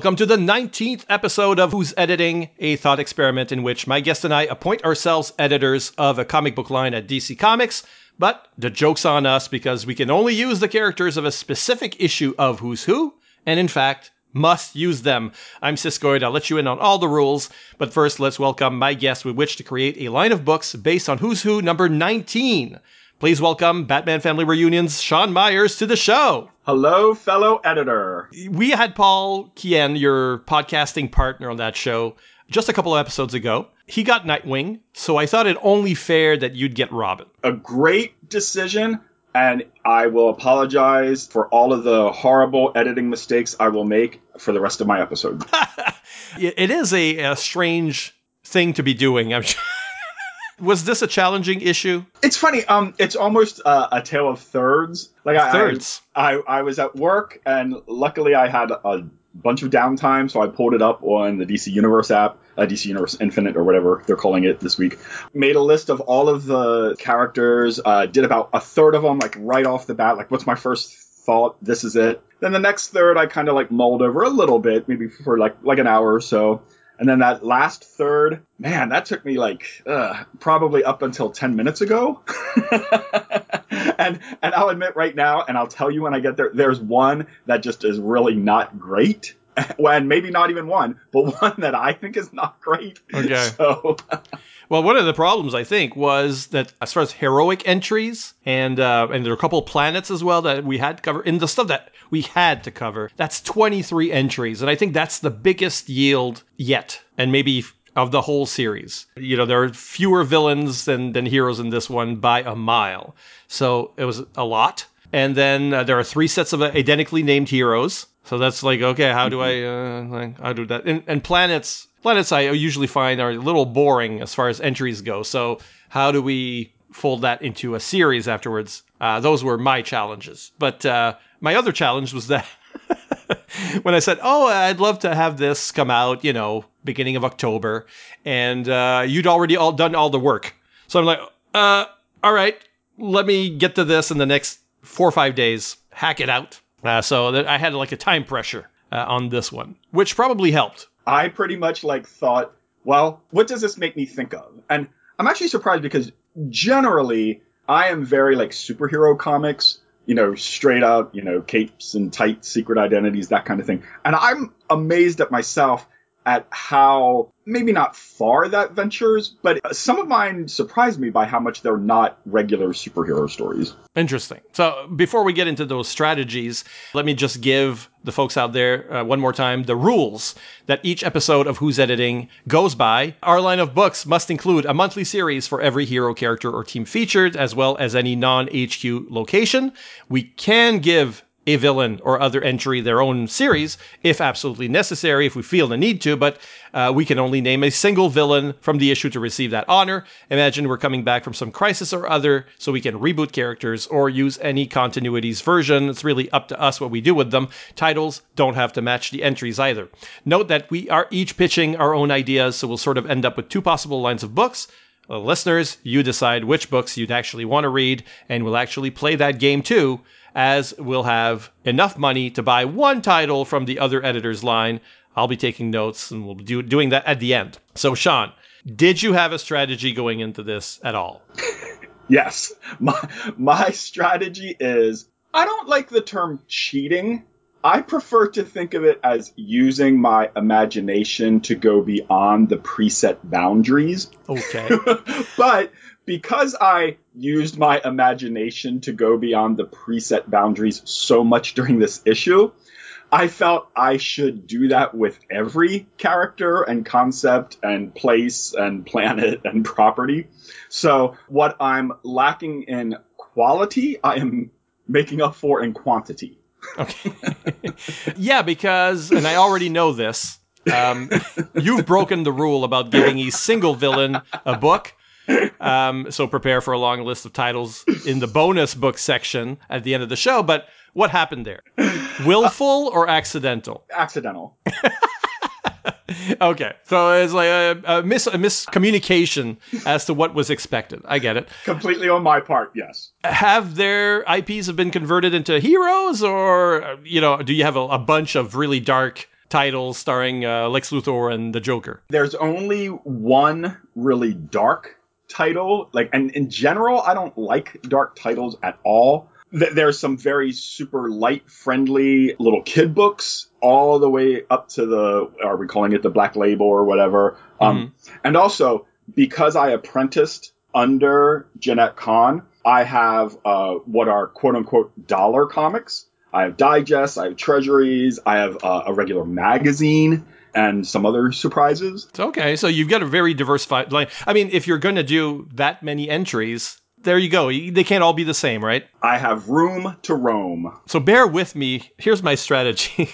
Welcome to the 19th episode of Who's Editing, a thought experiment in which my guest and I appoint ourselves editors of a comic book line at DC Comics. But the joke's on us because we can only use the characters of a specific issue of Who's Who, and in fact, must use them. I'm Siskoid, I'll let you in on all the rules, but first let's welcome my guest with which to create a line of books based on Who's Who number 19. Please welcome Batman Family Reunions Sean Myers to the show. Hello, fellow editor. We had Paul Kien, your podcasting partner on that show, just a couple of episodes ago. He got Nightwing, so I thought it only fair that you'd get Robin. A great decision, and I will apologize for all of the horrible editing mistakes I will make for the rest of my episode. it is a, a strange thing to be doing. I'm sure. Was this a challenging issue? It's funny. Um, it's almost uh, a tale of thirds. Like I, thirds. I, I, I was at work, and luckily I had a bunch of downtime, so I pulled it up on the DC Universe app, uh, DC Universe Infinite or whatever they're calling it this week. Made a list of all of the characters. Uh, did about a third of them, like right off the bat. Like, what's my first thought? This is it. Then the next third, I kind of like mulled over a little bit, maybe for like like an hour or so. And then that last third, man, that took me like uh, probably up until 10 minutes ago. and and I'll admit right now, and I'll tell you when I get there, there's one that just is really not great. and maybe not even one, but one that I think is not great. Okay. So Well, one of the problems I think was that as far as heroic entries and uh, and there are a couple of planets as well that we had to cover in the stuff that we had to cover. That's 23 entries, and I think that's the biggest yield yet, and maybe of the whole series. You know, there are fewer villains than than heroes in this one by a mile, so it was a lot. And then uh, there are three sets of identically named heroes. So that's like, okay, how do I, uh, like, how do that? And, and planets planets I usually find are a little boring as far as entries go. So how do we fold that into a series afterwards? Uh, those were my challenges. But uh, my other challenge was that when I said, "Oh, I'd love to have this come out," you know, beginning of October, and uh, you'd already all done all the work. So I'm like, uh, "All right, let me get to this in the next four or five days, hack it out." Uh, so that I had like a time pressure uh, on this one, which probably helped I pretty much like thought, well, what does this make me think of? And I'm actually surprised because generally I am very like superhero comics, you know, straight out, you know, capes and tight secret identities, that kind of thing. And I'm amazed at myself at how maybe not far that ventures, but some of mine surprised me by how much they're not regular superhero stories. Interesting. So before we get into those strategies, let me just give the folks out there uh, one more time the rules that each episode of Who's Editing goes by. Our line of books must include a monthly series for every hero character or team featured, as well as any non HQ location. We can give a villain or other entry their own series if absolutely necessary, if we feel the need to, but uh, we can only name a single villain from the issue to receive that honor. Imagine we're coming back from some crisis or other, so we can reboot characters or use any continuities version. It's really up to us what we do with them. Titles don't have to match the entries either. Note that we are each pitching our own ideas, so we'll sort of end up with two possible lines of books. Uh, listeners, you decide which books you'd actually want to read, and we'll actually play that game too as we'll have enough money to buy one title from the other editor's line. I'll be taking notes and we'll be do, doing that at the end. So, Sean, did you have a strategy going into this at all? yes. My, my strategy is I don't like the term cheating. I prefer to think of it as using my imagination to go beyond the preset boundaries. Okay. but because I used my imagination to go beyond the preset boundaries so much during this issue, I felt I should do that with every character and concept and place and planet and property. So what I'm lacking in quality, I am making up for in quantity. Okay. yeah, because, and I already know this, um, you've broken the rule about giving a single villain a book um, so prepare for a long list of titles in the bonus book section at the end of the show. But what happened there? Willful or accidental? Accidental. okay, so it's like a, a, mis- a miscommunication as to what was expected. I get it. Completely on my part, yes. Have their IPs have been converted into heroes, or you know, do you have a, a bunch of really dark titles starring uh, Lex Luthor and the Joker. There's only one really dark title. Like, and in general, I don't like dark titles at all. There's some very super light, friendly little kid books, all the way up to the, are we calling it the Black Label or whatever? Um, and also, because I apprenticed under Jenette Kahn, I have uh, what are quote unquote dollar comics. I have digests, I have treasuries, I have uh, a regular magazine, and some other surprises. Okay. So you've got a very diversified line. I mean, if you're going to do that many entries, there you go. They can't all be the same, right? I have room to roam. So bear with me. Here's my strategy.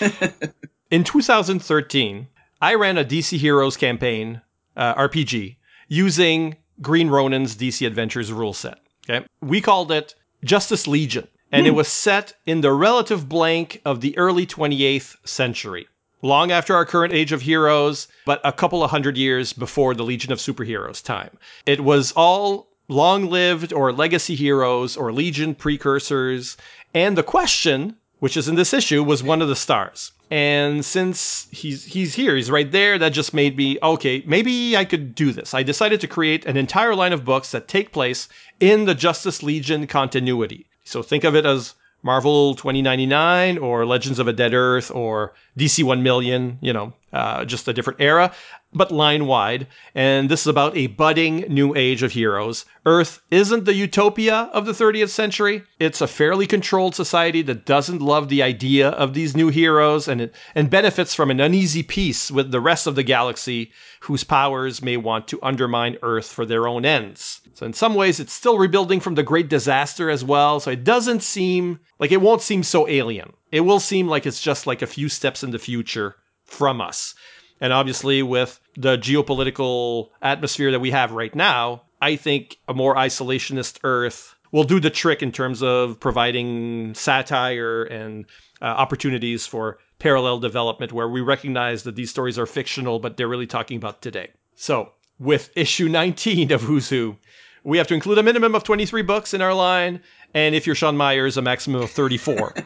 In 2013, I ran a DC Heroes campaign, uh, RPG, using Green Ronin's DC Adventures rule set. Okay. We called it Justice Legion, and it was set in the relative blank of the early 28th century. Long after our current age of heroes, but a couple of hundred years before the Legion of Superheroes time. It was all long lived or legacy heroes or Legion precursors. And the question, which is in this issue, was one of the stars. And since he's he's here, he's right there, that just made me okay, maybe I could do this. I decided to create an entire line of books that take place in the Justice Legion continuity. So think of it as Marvel 2099 or Legends of a Dead Earth or DC 1 million, you know, uh, just a different era, but line wide. And this is about a budding new age of heroes. Earth isn't the utopia of the 30th century. It's a fairly controlled society that doesn't love the idea of these new heroes and, it, and benefits from an uneasy peace with the rest of the galaxy whose powers may want to undermine Earth for their own ends. So in some ways, it's still rebuilding from the great disaster as well. So it doesn't seem like it won't seem so alien. It will seem like it's just like a few steps in the future from us. And obviously, with the geopolitical atmosphere that we have right now, I think a more isolationist Earth will do the trick in terms of providing satire and uh, opportunities for parallel development where we recognize that these stories are fictional, but they're really talking about today. So, with issue 19 of Who's Who, we have to include a minimum of 23 books in our line, and if you're Sean Myers, a maximum of 34.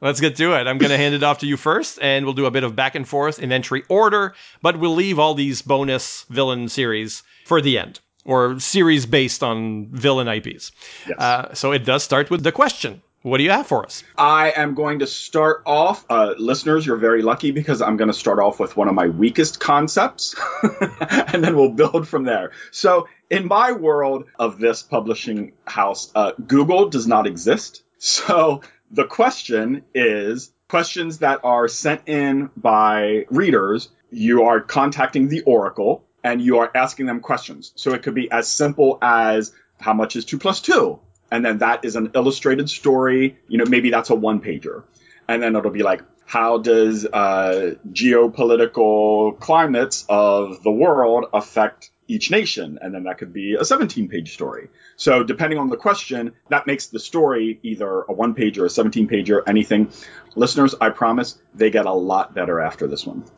Let's get to it. I'm going to hand it off to you first, and we'll do a bit of back and forth in entry order, but we'll leave all these bonus villain series for the end, or series based on villain IPs. Yes. Uh, so it does start with the question What do you have for us? I am going to start off, uh, listeners, you're very lucky because I'm going to start off with one of my weakest concepts, and then we'll build from there. So, in my world of this publishing house, uh, Google does not exist. So, the question is questions that are sent in by readers. You are contacting the Oracle and you are asking them questions. So, it could be as simple as how much is 2 plus 2? and then that is an illustrated story. You know, maybe that's a one pager, and then it'll be like, how does uh, geopolitical climates of the world affect each nation? And then that could be a 17 page story. So depending on the question, that makes the story either a one page or a 17 page or anything. Listeners, I promise they get a lot better after this one.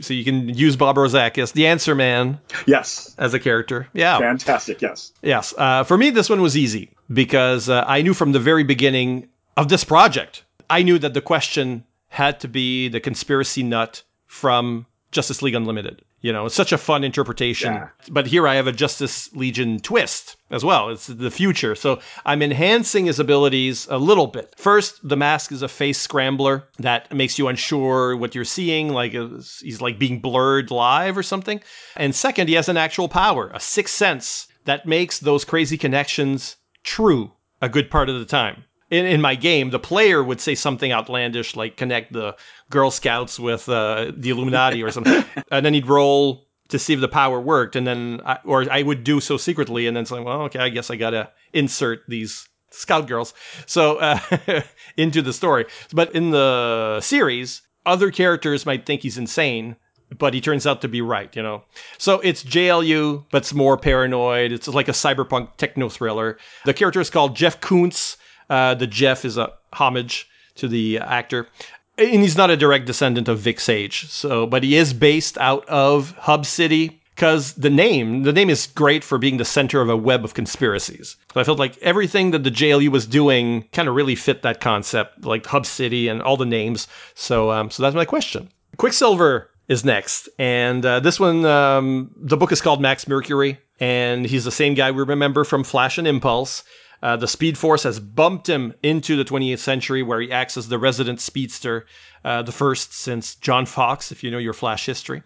So you can use Bob Rozakis, the answer man, Yes, as a character. Yeah. fantastic. Yes. Yes. Uh, for me, this one was easy because uh, I knew from the very beginning of this project, I knew that the question had to be the conspiracy nut from Justice League Unlimited. You know, it's such a fun interpretation. Yeah. But here I have a Justice Legion twist as well. It's the future. So I'm enhancing his abilities a little bit. First, the mask is a face scrambler that makes you unsure what you're seeing, like uh, he's like being blurred live or something. And second, he has an actual power, a sixth sense that makes those crazy connections true a good part of the time. In, in my game, the player would say something outlandish like connect the Girl Scouts with uh, the Illuminati or something, and then he'd roll to see if the power worked, and then I, or I would do so secretly, and then say, well, okay, I guess I gotta insert these Scout girls so uh, into the story. But in the series, other characters might think he's insane, but he turns out to be right, you know. So it's JLU, but it's more paranoid. It's like a cyberpunk techno thriller. The character is called Jeff Kuntz. Uh, the Jeff is a homage to the actor. And he's not a direct descendant of Vic Sage, so but he is based out of Hub City, because the name, the name is great for being the center of a web of conspiracies. So I felt like everything that the JLU was doing kind of really fit that concept, like Hub City and all the names. So, um, so that's my question. Quicksilver is next, and uh, this one, um, the book is called Max Mercury, and he's the same guy we remember from Flash and Impulse. Uh, the Speed Force has bumped him into the 28th century, where he acts as the resident speedster, uh, the first since John Fox, if you know your Flash history.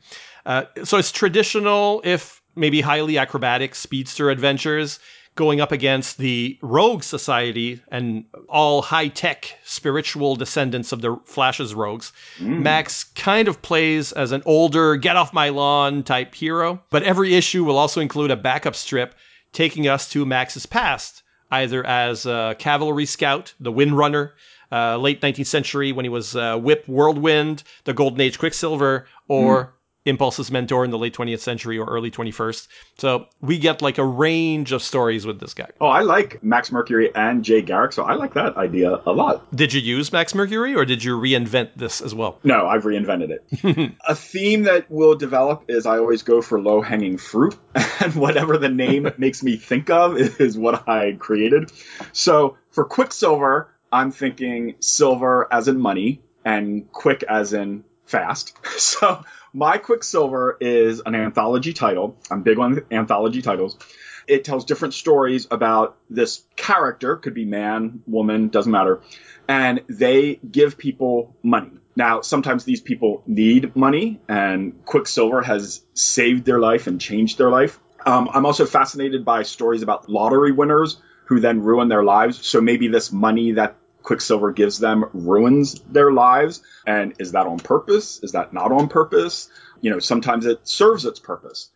Uh, so it's traditional, if maybe highly acrobatic speedster adventures going up against the rogue society and all high tech spiritual descendants of the Flash's rogues. Mm. Max kind of plays as an older, get off my lawn type hero, but every issue will also include a backup strip taking us to Max's past, either as a cavalry scout, the Windrunner, uh, late 19th century when he was uh, Whip Whirlwind, the Golden Age Quicksilver, or. Impulse's mentor in the late 20th century or early 21st. So we get like a range of stories with this guy. Oh, I like Max Mercury and Jay Garrick, so I like that idea a lot. Did you use Max Mercury or did you reinvent this as well? No, I've reinvented it. a theme that will develop is I always go for low hanging fruit, and whatever the name makes me think of is what I created. So for Quicksilver, I'm thinking silver as in money and quick as in fast. So my Quicksilver is an anthology title. I'm big on anthology titles. It tells different stories about this character, could be man, woman, doesn't matter. And they give people money. Now, sometimes these people need money, and Quicksilver has saved their life and changed their life. Um, I'm also fascinated by stories about lottery winners who then ruin their lives. So maybe this money that Quicksilver gives them ruins their lives. And is that on purpose? Is that not on purpose? You know, sometimes it serves its purpose.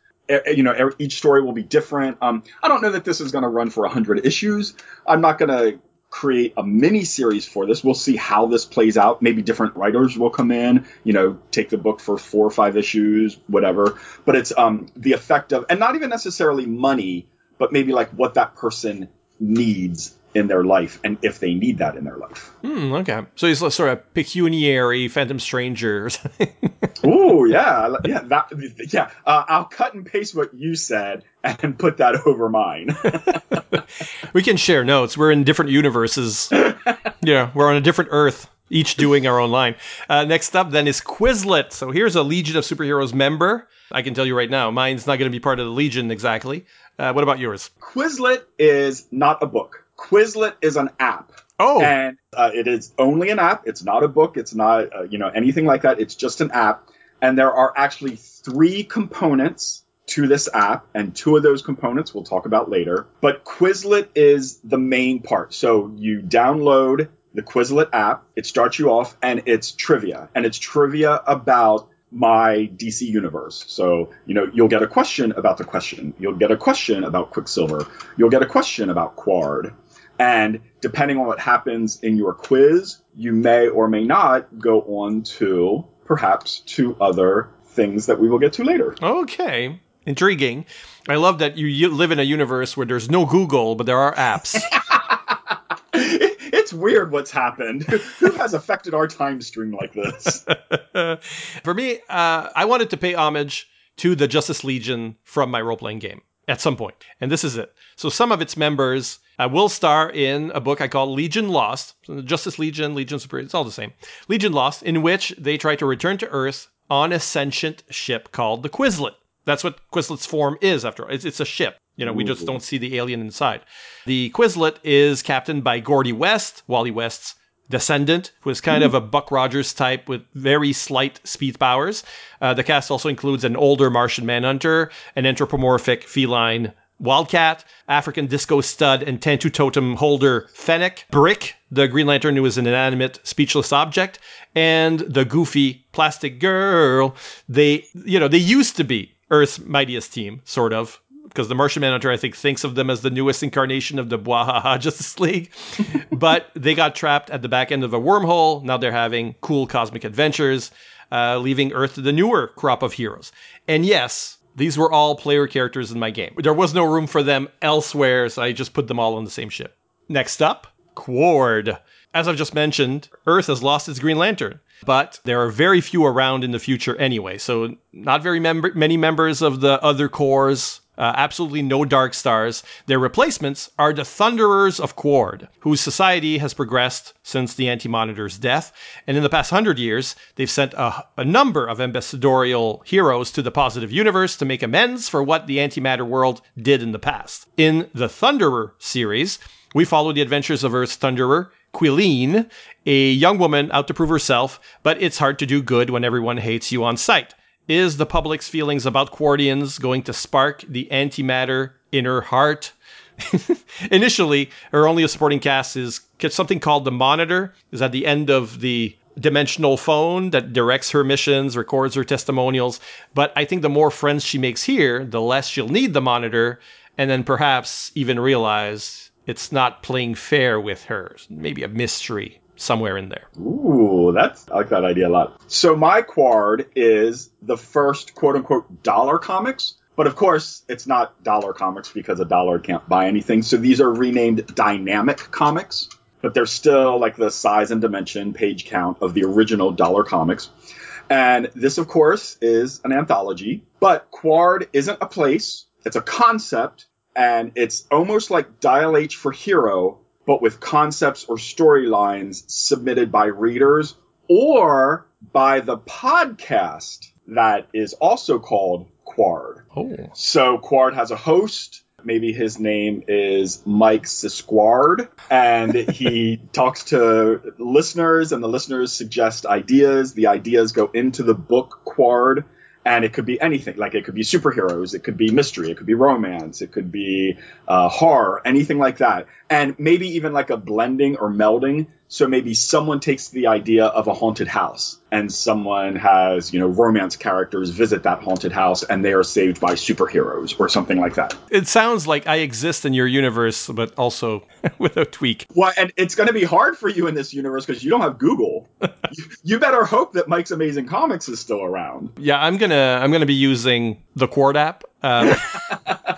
You know, each story will be different. Um, I don't know that this is going to run for 100 issues. I'm not going to create a mini series for this. We'll see how this plays out. Maybe different writers will come in, you know, take the book for four or five issues, whatever. But it's um, the effect of, and not even necessarily money, but maybe like what that person needs in their life and if they need that in their life. Hmm, okay. So he's sort of pecuniary Phantom Stranger. Ooh, yeah. Yeah, that, yeah. Uh, I'll cut and paste what you said and put that over mine. we can share notes. We're in different universes. yeah, we're on a different Earth each doing our own line. Uh, next up, then, is Quislet. So here's a Legion of Superheroes member. I can tell you right now, mine's not going to be part of the Legion exactly. Uh, what about yours? Quislet is not a book. Quislet is an app. Oh. And uh, it is only an app. It's not a book. It's not, uh, you know, anything like that. It's just an app. And there are actually three components to this app, and two of those components we'll talk about later. But Quislet is the main part. So you download the Quislet app. It starts you off, and it's trivia. And it's trivia about my DC universe. So, you know, you'll get a question about the question. You'll get a question about Quicksilver. You'll get a question about Qward. And depending on what happens in your quiz, you may or may not go on to perhaps to other things that we will get to later. Okay. Intriguing. I love that you live in a universe where there's no Google, but there are apps. it's weird what's happened. Who has affected our time stream like this? For me, uh, I wanted to pay homage to the Justice Legion from my role playing game at some point. And this is it. So some of its members uh, will star in a book I call Legion Lost. Justice Legion, Legion Superior, it's all the same. Legion Lost, in which they try to return to Earth on a sentient ship called the Quislet. That's what Quislet's form is, after all. It's, it's a ship. You know, we just don't see the alien inside. The Quislet is captained by Gordy West, Wally West's descendant, who is kind mm. of a Buck Rogers type with very slight speed powers. Uh, the cast also includes an older Martian manhunter, an anthropomorphic feline Wildcat, African disco stud, and Tantu totem holder Fennec, Brick, the Green Lantern who is an inanimate, speechless object, and the goofy plastic girl. They, you know, they used to be Earth's mightiest team, sort of, because the Martian Manhunter, I think, thinks of them as the newest incarnation of the Bwahaha Justice League. but they got trapped at the back end of a wormhole. Now they're having cool cosmic adventures, uh, leaving Earth to the newer crop of heroes. And yes, these were all player characters in my game. There was no room for them elsewhere, so I just put them all on the same ship. Next up, Qward. As I've just mentioned, Earth has lost its Green Lantern, but there are very few around in the future anyway, so not very member- many members of the other corps uh, absolutely no Dark Stars. Their replacements are the Thunderers of Qward, whose society has progressed since the Anti Monitor's death. And in the past hundred years, they've sent a, a number of ambassadorial heroes to the positive universe to make amends for what the antimatter world did in the past. In the Thunderer series, we follow the adventures of Earth's Thunderer, Quiline, a young woman out to prove herself, but it's hard to do good when everyone hates you on sight. Is the public's feelings about Qwardians going to spark the antimatter in her heart? Initially, her only supporting cast is something called the Monitor, is at the end of the dimensional phone that directs her missions, records her testimonials. But I think the more friends she makes here, the less she'll need the Monitor, and then perhaps even realize it's not playing fair with her. Maybe a mystery somewhere in there. Ooh, that's I like that idea a lot. So my Qward is the first quote unquote dollar comics. But of course, it's not dollar comics because a dollar can't buy anything. So these are renamed dynamic comics, but they're still like the size and dimension, page count of the original dollar comics. And this, of course, is an anthology. But Qward isn't a place, it's a concept, and it's almost like Dial H for Hero, but with concepts or storylines submitted by readers or by the podcast that is also called Qward. Oh. So Qward has a host. Maybe his name is Mike Sisquard, and he talks to listeners, and the listeners suggest ideas. The ideas go into the book Qward, and it could be anything. Like it could be superheroes, it could be mystery, it could be romance, it could be uh, horror, anything like that, and maybe even like a blending or melding. So maybe someone takes the idea of a haunted house, and someone has you know romance characters visit that haunted house, and they are saved by superheroes or something like that. It sounds like I exist in your universe, but also with a tweak. Well, and it's going to be hard for you in this universe because you don't have Google. you, you better hope that Mike's Amazing Comics is still around. Yeah, I'm gonna I'm gonna be using the Qward app. Um,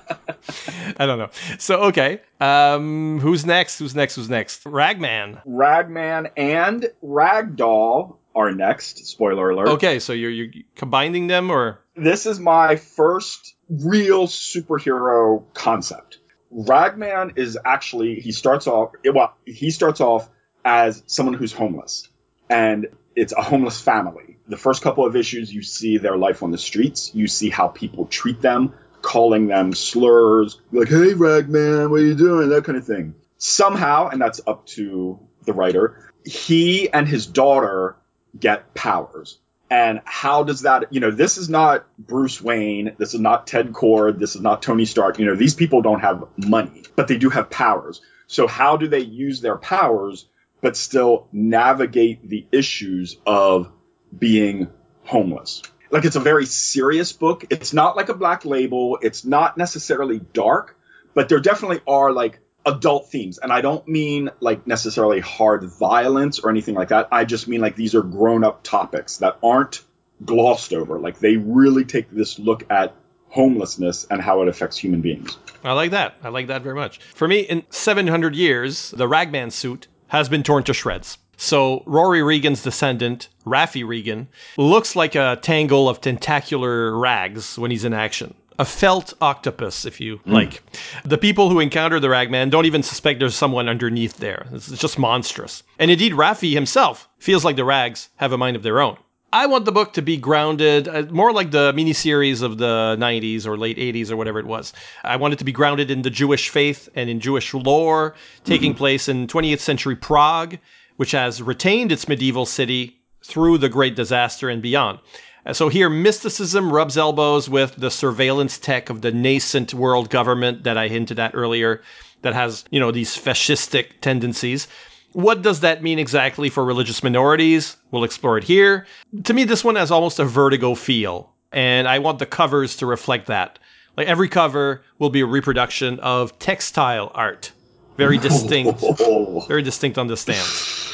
I don't know. So okay, um, who's next? Who's next? Who's next? Ragman. Ragman and Ragdoll are next. Spoiler alert. Okay, so you're you're combining them, or This is my first real superhero concept. Ragman is actually he starts off well he starts off as someone who's homeless and it's a homeless family. The first couple of issues you see their life on the streets, you see how people treat them, calling them slurs like hey Ragman, what are you doing? that kind of thing. Somehow, and that's up to the writer, he and his daughter get powers. And how does that, you know, this is not Bruce Wayne. This is not Ted Kord. This is not Tony Stark. You know, these people don't have money, but they do have powers. So how do they use their powers, but still navigate the issues of being homeless? Like it's a very serious book. It's not like a black label. It's not necessarily dark, but there definitely are like adult themes. And I don't mean like necessarily hard violence or anything like that. I just mean like these are grown up topics that aren't glossed over. Like they really take this look at homelessness and how it affects human beings. I like that. I like that very much. For me, in 700 years, the Ragman suit has been torn to shreds. So Rory Regan's descendant, Raffi Regan, looks like a tangle of tentacular rags when he's in action. A felt octopus, if you like. The people who encounter the Ragman don't even suspect there's someone underneath there. It's just monstrous. And indeed, Raffi himself feels like the rags have a mind of their own. I want the book to be grounded, uh, more like the miniseries of the 90s or late 80s or whatever it was. I want it to be grounded in the Jewish faith and in Jewish lore, taking place in 20th century Prague, which has retained its medieval city through the Great Disaster and beyond. Uh, So here, mysticism rubs elbows with the surveillance tech of the nascent world government that I hinted at earlier, that has, you know, these fascistic tendencies. What does that mean exactly for religious minorities? We'll explore it here. To me, this one has almost a vertigo feel, and I want the covers to reflect that. Like every cover will be a reproduction of textile art. Very distinct. Very distinct on the stance.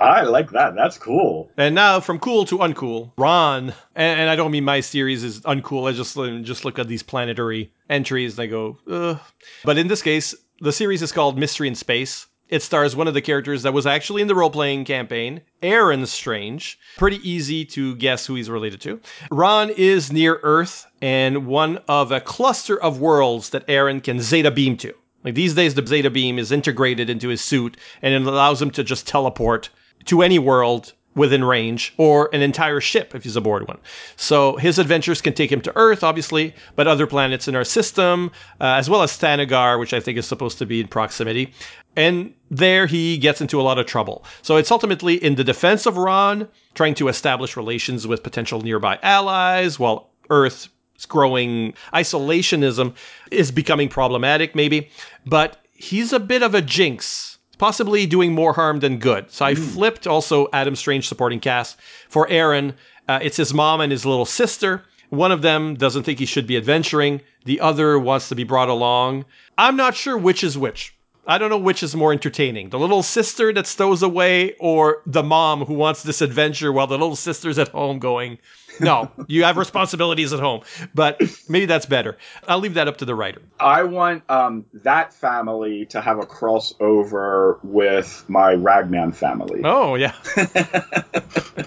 I like that. That's cool. And now from cool to uncool, Rann. And, and I don't mean my series is uncool. I just um, just look at these planetary entries and I go, ugh. But in this case, the series is called Mystery in Space. It stars one of the characters that was actually in the role playing campaign, Aaron Strange. Pretty easy to guess who he's related to. Rann is near Earth and one of a cluster of worlds that Aaron can Zeta beam to. Like these days, the Zeta beam is integrated into his suit and it allows him to just teleport to any world within range or an entire ship if he's aboard one. So his adventures can take him to Earth, obviously, but other planets in our system, uh, as well as Thanagar, which I think is supposed to be in proximity. And there he gets into a lot of trouble. So it's ultimately in the defense of Rann, trying to establish relations with potential nearby allies, while Earth's growing isolationism is becoming problematic, maybe. But he's a bit of a jinx possibly doing more harm than good. So I flipped also Adam Strange supporting cast for Aaron. Uh, it's his mom and his little sister. One of them doesn't think he should be adventuring. The other wants to be brought along. I'm not sure which is which. I don't know which is more entertaining. The little sister that stows away or the mom who wants this adventure while the little sister's at home going, no, you have responsibilities at home. But maybe that's better. I'll leave that up to the writer. I want um, that family to have a crossover with my Ragman family. Oh, yeah.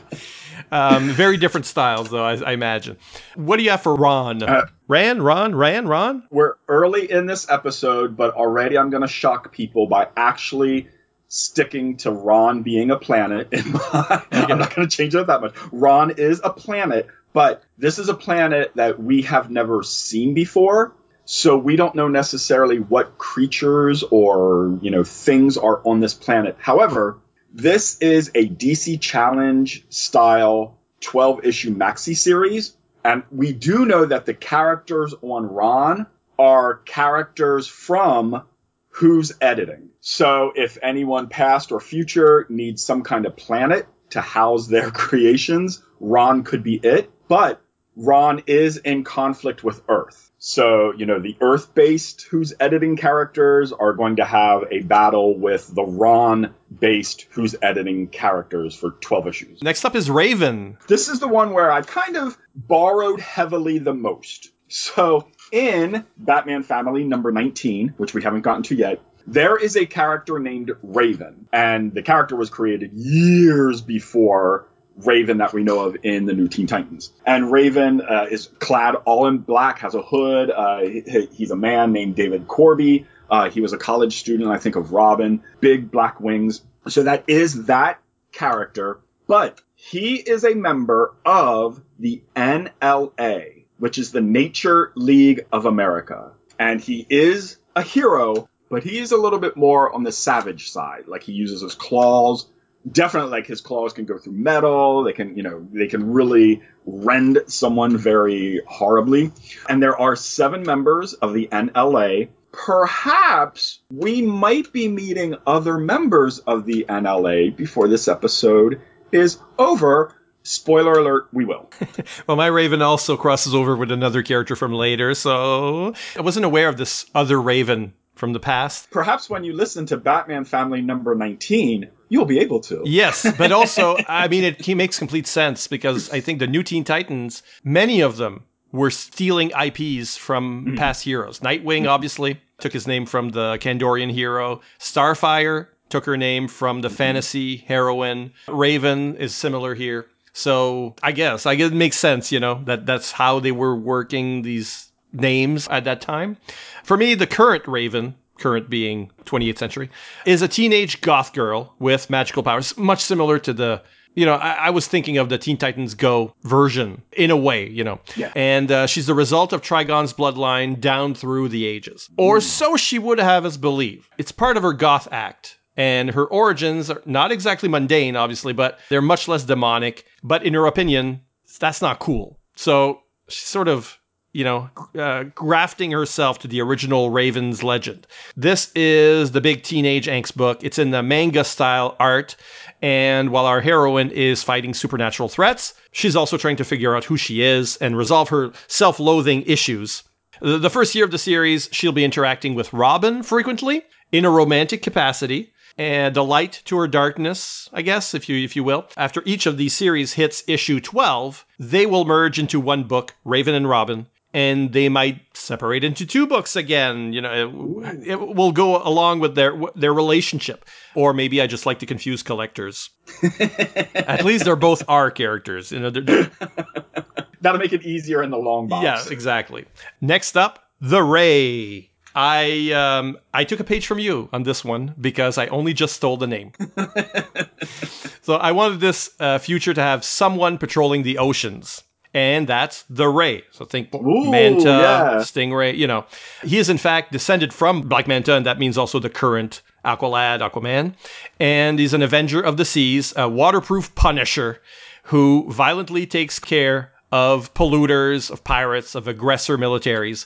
um, very different styles, though, I, I, imagine. What do you have for Rann? Uh, Ran, Ron, Ran, Ron? We're early in this episode, but already I'm going to shock people by actually sticking to Rann being a planet. My. I'm not going to change it that much. Rann is a planet, but this is a planet that we have never seen before. So we don't know necessarily what creatures or, you know, things are on this planet. However, this is a DC Challenge style 12 issue maxi series. And we do know that the characters on Rann are characters from who's editing. So if anyone past or future needs some kind of planet to house their creations, Rann could be it. But Rann is in conflict with Earth. So, you know, the Earth based who's editing characters are going to have a battle with the Rann based who's editing characters for 12 issues. Next up is Raven. This is the one where I've kind of borrowed heavily the most. So, in Batman Family number 19, which we haven't gotten to yet, there is a character named Raven, and the character was created years before Raven that we know of in the new Teen Titans. And Raven uh, is clad all in black, has a hood. Uh, he, he's a man named David Corby. Uh, he was a college student, I think, of Robin. Big black wings. So that is that character. But he is a member of the NLA, which is the Nature League of America. And he is a hero, but he's a little bit more on the savage side. Like he uses his claws definitely like his claws can go through metal they can you know they can really rend someone very horribly and there are seven members of the nla perhaps we might be meeting other members of the nla before this episode is over Spoiler alert, we will. well, my Raven also crosses over with another character from later, so I wasn't aware of this other Raven from the past. Perhaps when you listen to Batman Family number 19, you'll be able to. Yes, but also, I mean, it he makes complete sense because I think the new Teen Titans, many of them were stealing IPs from mm-hmm. past heroes. Nightwing, mm-hmm. obviously, took his name from the Kandorian hero. Starfire took her name from the mm-hmm. fantasy heroine. Raven is similar here. So I guess I guess it makes sense, you know, that that's how they were working these names at that time. For me, the current Raven current being 28th century, is a teenage goth girl with magical powers, much similar to the you know, I, I, was thinking of the Teen Titans Go version in a way, you know. Yeah. And uh, she's the result of Trigon's bloodline down through the ages. Or mm. so she would have us believe. It's part of her goth act. And her origins are not exactly mundane, obviously, but they're much less demonic. But in her opinion, that's not cool. So she's sort of you know, uh, grafting herself to the original Ravens legend. This is the big teenage angst book. It's in the manga style art. And while our heroine is fighting supernatural threats, she's also trying to figure out who she is and resolve her self loathing issues. The first year of the series, she'll be interacting with Robin frequently in a romantic capacity and a light to her darkness, I guess, if you if you will. After each of these series hits issue 12, they will merge into one book, Raven and Robin, and they might separate into two books again. You know, it, it will go along with their their relationship. Or maybe I just like to confuse collectors. At least they're both our characters. You know, they're, That'll make it easier in the long box. yeah, exactly. Next up, the Ray. I um I took a page from you on this one because I only just stole the name. so I wanted this uh, future to have someone patrolling the oceans. And that's the Ray. So think Ooh, Manta, yeah. Stingray, you know. He is in fact descended from Black Manta, and that means also the current Aqualad, Aquaman. And he's an Avenger of the Seas, a waterproof punisher who violently takes care of polluters, of pirates, of aggressor militaries.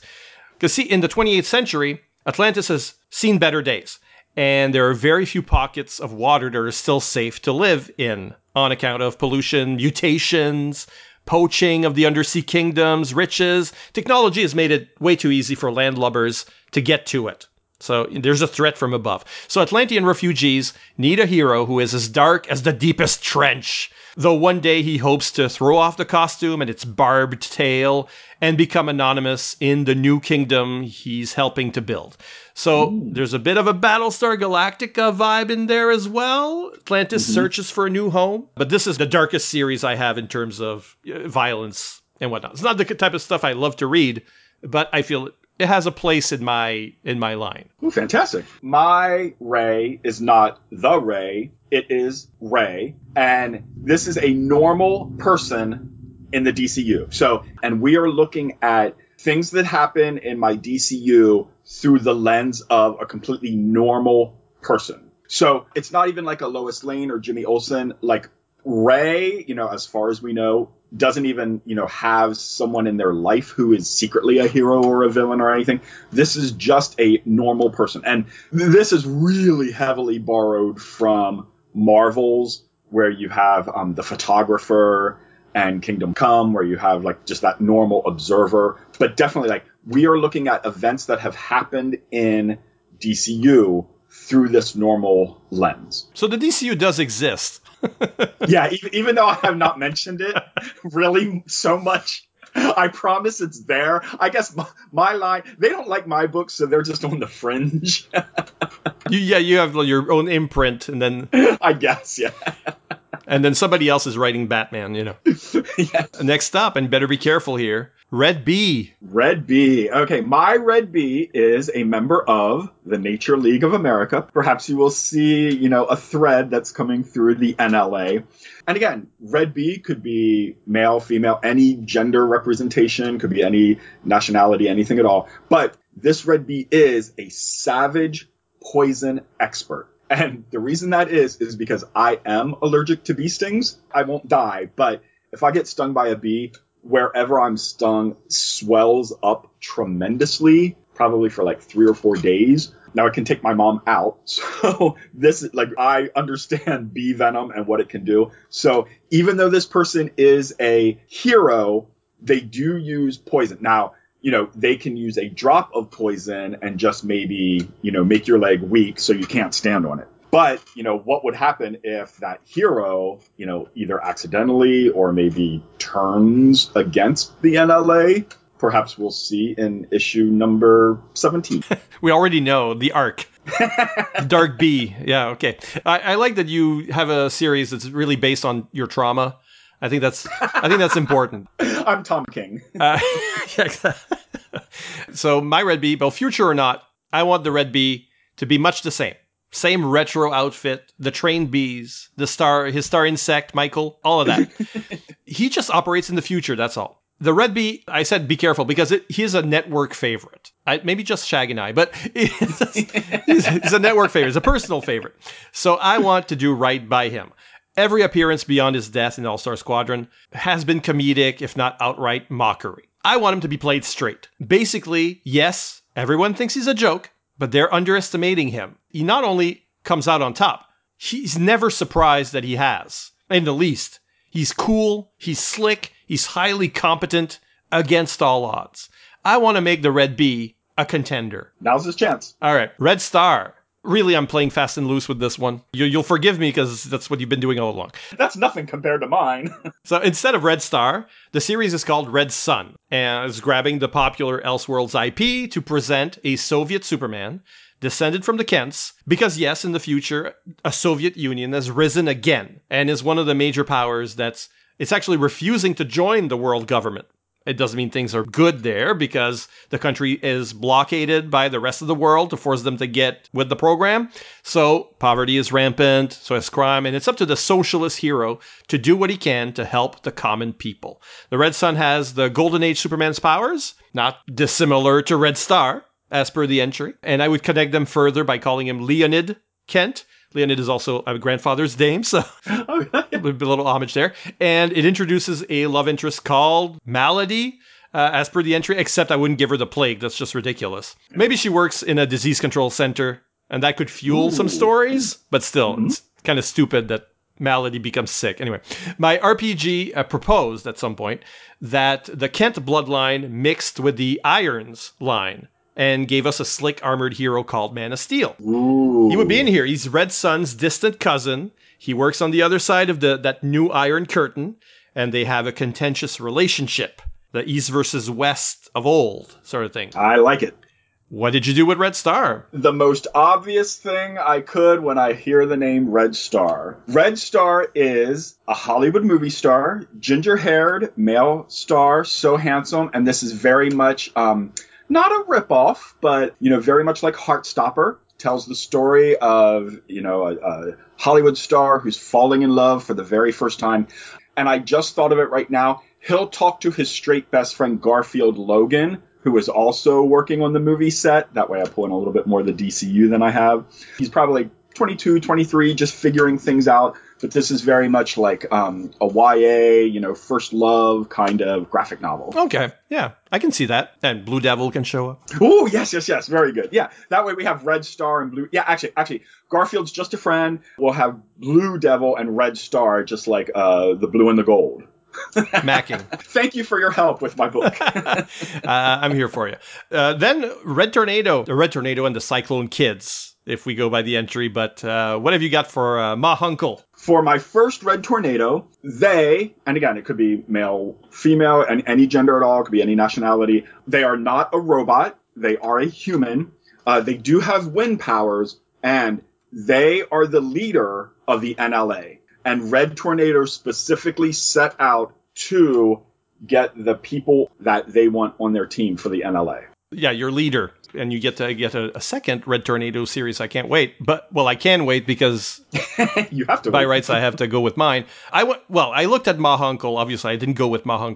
Because, see, in the 28th century, Atlantis has seen better days, and there are very few pockets of water that are still safe to live in on account of pollution, mutations, poaching of the undersea kingdoms, riches. Technology has made it way too easy for landlubbers to get to it. So there's a threat from above. So Atlantean refugees need a hero who is as dark as the deepest trench. Though one day he hopes to throw off the costume and its barbed tail and become anonymous in the new kingdom he's helping to build. So there's a bit of a Battlestar Galactica vibe in there as well. Atlantis searches for a new home, but this is the darkest series I have in terms of uh, violence and whatnot. It's not the type of stuff I love to read, but I feel it has a place in my in my line. Ooh, fantastic. My Ray is not the Ray, it is Ray. And this is a normal person in the DCU. So, and we are looking at things that happen in my DCU through the lens of a completely normal person. So it's not even like a Lois Lane or Jimmy Olsen. Like Ray, you know, as far as we know, doesn't even, you know, have someone in their life who is secretly a hero or a villain or anything. This is just a normal person. And th- this is really heavily borrowed from Marvel's, where you have um, the photographer and Kingdom Come, where you have like just that normal observer. But definitely, like, we are looking at events that have happened in DCU through this normal lens. So the DCU does exist. Yeah, even, even though I have not mentioned it really so much, I promise it's there. I guess my, my line, they don't like my books, so they're just on the fringe. You, yeah, you have your own imprint, and then I guess, yeah. and then somebody else is writing Batman. You know. yeah. Next up, and better be careful here. Red Bee. Red Bee. Okay, my Red Bee is a member of the Nature League of America. Perhaps you will see, you know, a thread that's coming through the NLA. And again, Red Bee could be male, female, any gender representation, could be any nationality, anything at all. But this Red Bee is a savage poison expert. And the reason that is, is because I am allergic to bee stings. I won't die, but if I get stung by a bee, wherever I'm stung swells up tremendously, probably for like three or four days. Now it can take my mom out. So this, like, I understand bee venom and what it can do. So even though this person is a hero, they do use poison. Now, you know, they can use a drop of poison and just maybe, you know, make your leg weak so you can't stand on it. But, you know, what would happen if that hero, you know, either accidentally or maybe turns against the NLA? Perhaps we'll see in issue number 17. We already know the arc. Dark B. Yeah, okay. I, I like that you have a series that's really based on your trauma. I think that's I think that's important. I'm Tom King. Uh, yeah, so my red bee, well, future or not, I want the red bee to be much the same. Same retro outfit, the trained bees, the star, his star insect, Michael, all of that. he just operates in the future. That's all. The red bee, I said be careful because it, he's a network favorite. I, maybe just Shagg and I, but he's, he's a network favorite. He's a personal favorite. So I want to do right by him. Every appearance beyond his death in All Star Squadron has been comedic, if not outright mockery. I want him to be played straight. Basically, yes, everyone thinks he's a joke, but they're underestimating him. He not only comes out on top, he's never surprised that he has, in the least. He's cool, he's slick, he's highly competent against all odds. I want to make the Red Bee a contender. Now's his chance. All right, Red Star. Really, I'm playing fast and loose with this one. You, you'll forgive me because that's what you've been doing all along. That's nothing compared to mine. So instead of Red Star, the series is called Red Sun and is grabbing the popular Elseworlds IP to present a Soviet Superman descended from the Kents because yes, in the future, a Soviet Union has risen again and is one of the major powers that's it's actually refusing to join the world government. It doesn't mean things are good there because the country is blockaded by the rest of the world to force them to get with the program. So poverty is rampant, so is crime, and it's up to the socialist hero to do what he can to help the common people. The Red Sun has the Golden Age Superman's powers, not dissimilar to Red Star, as per the entry. And I would connect them further by calling him Leonid Kent. Leonid is also a grandfather's name, so Oh, a little homage there. And it introduces a love interest called Malady, uh, as per the entry, except I wouldn't give her the plague. That's just ridiculous. Maybe she works in a disease control center, and that could fuel some stories, but still, it's kind of stupid that Malady becomes sick. Anyway, my RPG uh, proposed at some point that the Kent bloodline mixed with the Irons line and gave us a slick armored hero called Man of Steel. Ooh. He would be in here. He's Red Sun's distant cousin. He works on the other side of the that new Iron Curtain, and they have a contentious relationship, the East versus West of old sort of thing. I like it. What did you do with Red Star? The most obvious thing I could when I hear the name Red Star. Red Star is a Hollywood movie star, ginger haired male star, so handsome, and this is very much um, not a ripoff, but you know, very much like Heartstopper. Tells the story of you know a, a Hollywood star who's falling in love for the very first time, and I just thought of it right now. He'll talk to his straight best friend Garfield Logan, who is also working on the movie set. That way I pull in a little bit more of the DCU than I have. He's probably 22, 23, just figuring things out. But this is very much like um, a YA, you know, first love kind of graphic novel. Okay, yeah, I can see that. And Blue Devil can show up. Oh, yes, yes, yes. Very good. Yeah. That way we have Red Star and Blue. Yeah, actually, actually, Garfield's just a friend. We'll have Blue Devil and Red Star, just like uh, the blue and the gold. Macking. Thank you for your help with my book. uh, I'm here for you. Uh, then Red Tornado, the Red Tornado and the Cyclone Kids, if we go by the entry. But uh, what have you got for uh, Ma Hunkle? for my first red tornado, they, and again, it could be male, female, and any gender at all, it could be any nationality. They are not a robot. They are a human. Uh, they do have wind powers, and they are the leader of the NLA. And Red Tornado specifically set out to get the people that they want on their team for the NLA. Yeah, your leader. And you get to get a, a second Red Tornado series. I can't wait. But, well, I can wait because you have to. by wait. rights, I have to go with mine. I went, well, I looked at Ma. Obviously, I didn't go with Ma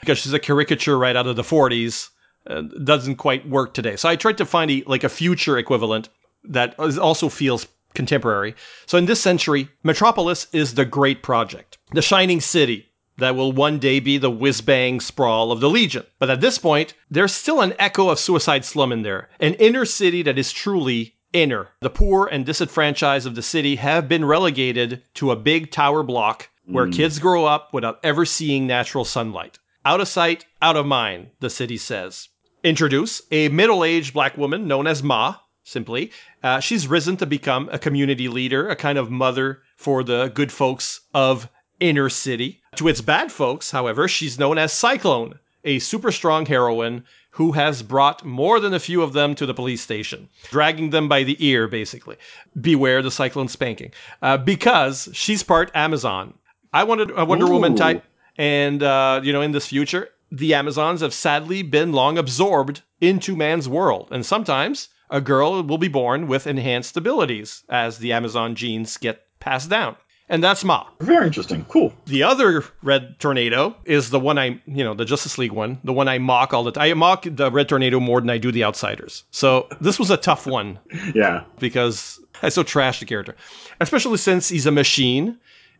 because she's a caricature right out of the 40s. Uh, doesn't quite work today. So I tried to find a, like a future equivalent that is, also feels contemporary. So in this century, Metropolis is the great project, the shining city that will one day be the whiz bang sprawl of the Legion. But at this point, there's still an echo of Suicide Slum in there, an inner city that is truly inner. The poor and disenfranchised of the city have been relegated to a big tower block where kids grow up without ever seeing natural sunlight. Out of sight, out of mind, the city says. Introduce a middle aged black woman known as Ma, simply. Uh, she's risen to become a community leader, a kind of mother for the good folks of inner city. To its bad folks, however, she's known as Cyclone, a super strong heroine who has brought more than a few of them to the police station, dragging them by the ear, basically. Beware the Cyclone spanking. Uh, because she's part Amazon. I wanted a Wonder Woman type, and, uh, you know, in this future, the Amazons have sadly been long absorbed into man's world, and sometimes a girl will be born with enhanced abilities as the Amazon genes get passed down. And that's Ma. Very interesting. Cool. The other Red Tornado is the one I, you know, the Justice League one, the one I mock all the time. I mock the Red Tornado more than I do the Outsiders. So this was a tough one Yeah. because I so trash the character, especially since he's a machine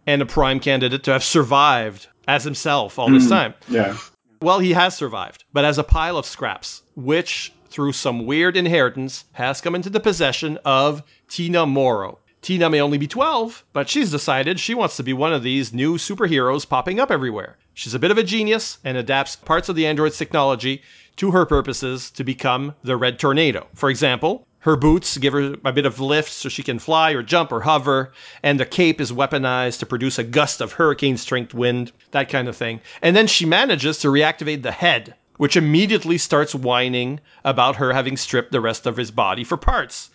and a prime candidate to have survived as himself all this mm. time. Yeah. Well, he has survived, but as a pile of scraps, which, through some weird inheritance, has come into the possession of Tina Morrow. Tina may only be 12, but she's decided she wants to be one of these new superheroes popping up everywhere. She's a bit of a genius and adapts parts of the android's technology to her purposes to become the Red Tornado. For example, Her boots give her a bit of lift so she can fly or jump or hover, and the cape is weaponized to produce a gust of hurricane strength wind, that kind of thing. And then she manages to reactivate the head, which immediately starts whining about her having stripped the rest of his body for parts.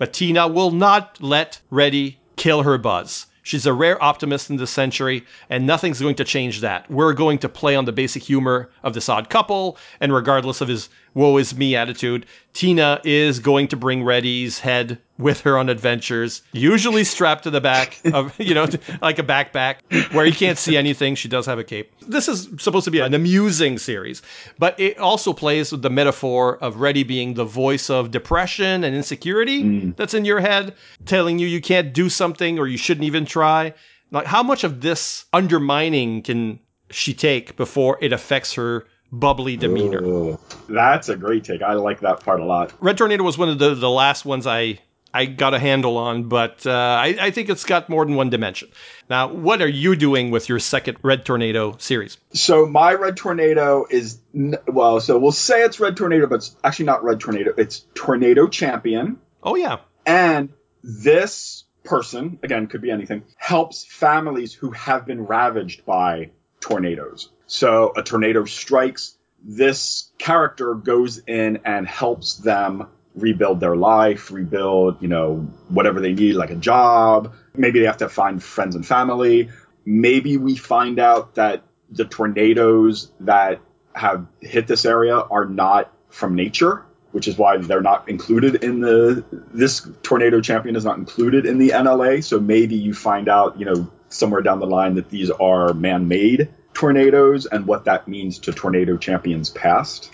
But Tina will not let Reddy kill her buzz. She's a rare optimist in this century, and nothing's going to change that. We're going to play on the basic humor of this odd couple, and regardless of his woe is me attitude, Tina is going to bring Reddy's head with her on adventures, usually strapped to the back of, you know, like a backpack where you can't see anything. She does have a cape. This is supposed to be an amusing series, but it also plays with the metaphor of Reddy being the voice of depression and insecurity mm. that's in your head, telling you you can't do something or you shouldn't even try. Like, how much of this undermining can she take before it affects her bubbly demeanor? Ooh, that's a great take. I like that part a lot. Red Tornado was one of the, the last ones I I got a handle on, but uh, I, I think it's got more than one dimension. Now, what are you doing with your second Red Tornado series? So my Red Tornado is n- well, so we'll say it's Red Tornado, but it's actually not Red Tornado. It's Tornado Champion, Oh yeah, and this person again could be anything helps families who have been ravaged by tornadoes. So a tornado strikes. This character goes in and helps them rebuild their life, rebuild, you know, whatever they need, like a job. Maybe they have to find friends and family. Maybe we find out that the tornadoes that have hit this area are not from nature, which is why they're not included in the this tornado champion is not included in the NLA. So maybe you find out, you know, somewhere down the line that these are man-made tornadoes and what that means to tornado champions past.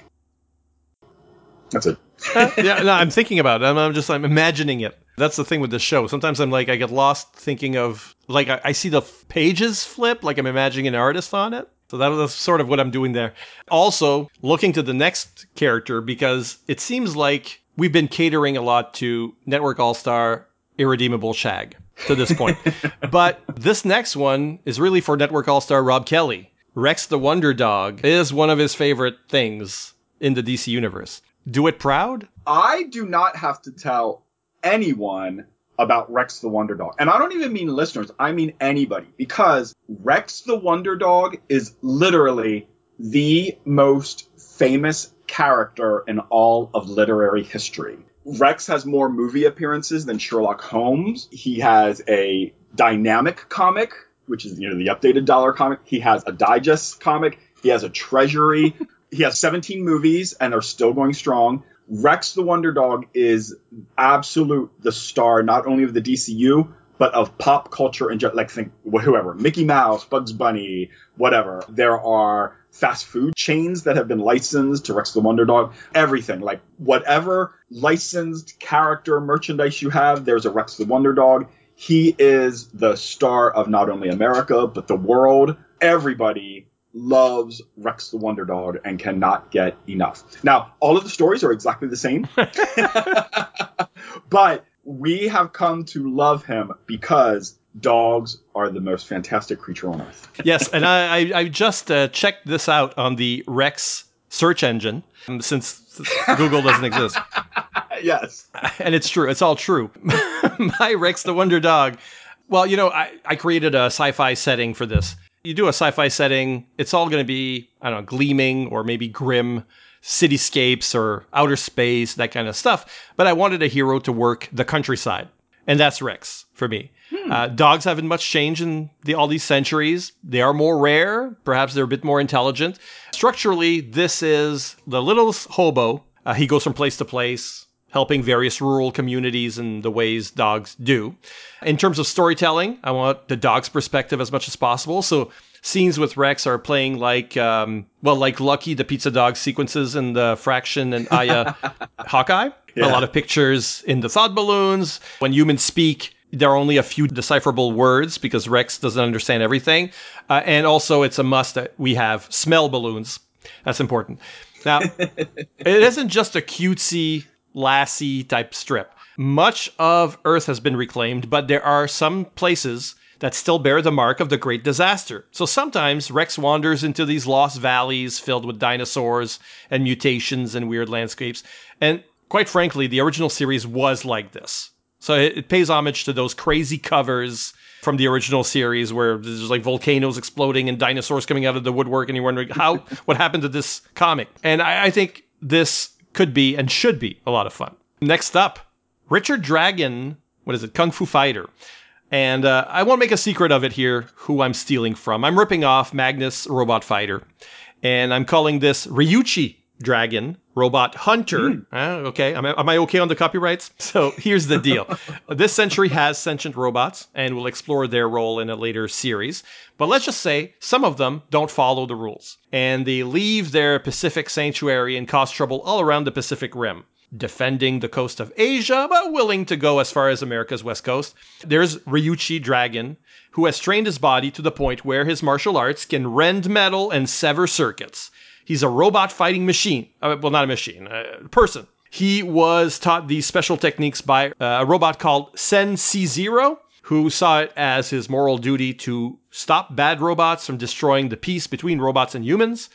That's it. yeah. No, I'm thinking about it. I'm, I'm just I'm imagining it. That's the thing with the show. Sometimes I'm like I get lost thinking of like I, I see the f- pages flip, like I'm imagining an artist on it. So that was sort of what I'm doing there. Also, looking to the next character because it seems like we've been catering a lot to Network All Star Irredeemable Shagg to this point. but this next one is really for Network All Star Rob Kelly. Rex the Wonder Dog is one of his favorite things in the DC universe. Do it proud? I do not have to tell anyone about Rex the Wonder Dog. And I don't even mean listeners, I mean anybody. Because Rex the Wonder Dog is literally the most famous character in all of literary history. Rex has more movie appearances than Sherlock Holmes. He has a dynamic comic, which is, you know, the updated dollar comic. He has a digest comic. He has a treasury. he has 17 movies and they're still going strong. Rex the Wonder Dog is absolute the star not only of the DCU but of pop culture and like think whoever Mickey Mouse, Bugs Bunny, whatever. There are fast food chains that have been licensed to Rex the Wonder Dog. Everything like whatever licensed character merchandise you have, there's a Rex the Wonder Dog. He is the star of not only America but the world. Everybody loves Rex the Wonder Dog and cannot get enough. Now, all of the stories are exactly the same, but we have come to love him because dogs are the most fantastic creature on earth. yes, and I, I, I just uh, checked this out on the Rex search engine um, since Google doesn't exist. yes. And it's true. It's all true. My Rex the Wonder Dog. Well, you know, I, I created a sci fi setting for this. You do a sci fi setting, it's all going to be, I don't know, gleaming or maybe grim cityscapes or outer space, that kind of stuff. But I wanted a hero to work the countryside. And that's Rex for me. Uh, dogs haven't much changed in the, all these centuries. They are more rare. Perhaps they're a bit more intelligent. Structurally, this is the little hobo. Uh, he goes from place to place, helping various rural communities in the ways dogs do. In terms of storytelling, I want the dog's perspective as much as possible. So scenes with Rex are playing like, um, well, like Lucky the Pizza Dog sequences in the Fraction and Aja Hawkeye. Yeah. A lot of pictures in the thought balloons. When humans speak, there are only a few decipherable words because Rex doesn't understand everything. Uh, and also, it's a must that we have smell balloons. That's important. Now, it isn't just a cutesy, lassie type strip. Much of Earth has been reclaimed, but there are some places that still bear the mark of the great disaster. So sometimes Rex wanders into these lost valleys filled with dinosaurs and mutations and weird landscapes. And quite frankly, the original series was like this. So it, it pays homage to those crazy covers from the original series where there's like volcanoes exploding and dinosaurs coming out of the woodwork, and you're wondering how what happened to this comic. And I, I think this could be and should be a lot of fun. Next up, Richard Dragon. What is it? Kung Fu Fighter. And uh, I won't make a secret of it here who I'm stealing from. I'm ripping off Magnus Robot Fighter. And I'm calling this Ryuchi Dragon Robot Hunter. Mm. Uh, okay, am I, am I okay on the copyrights? So here's the deal. this century has sentient robots, and we'll explore their role in a later series. But let's just say some of them don't follow the rules, and they leave their Pacific sanctuary and cause trouble all around the Pacific Rim defending the coast of Asia, but willing to go as far as America's west coast. There's Ryuchi Dragon, who has trained his body to the point where his martial arts can rend metal and sever circuits. He's a robot fighting machine. Uh, well, not a machine, a person. He was taught these special techniques by uh, a robot called Sen C0, who saw it as his moral duty to stop bad robots from destroying the peace between robots and humans.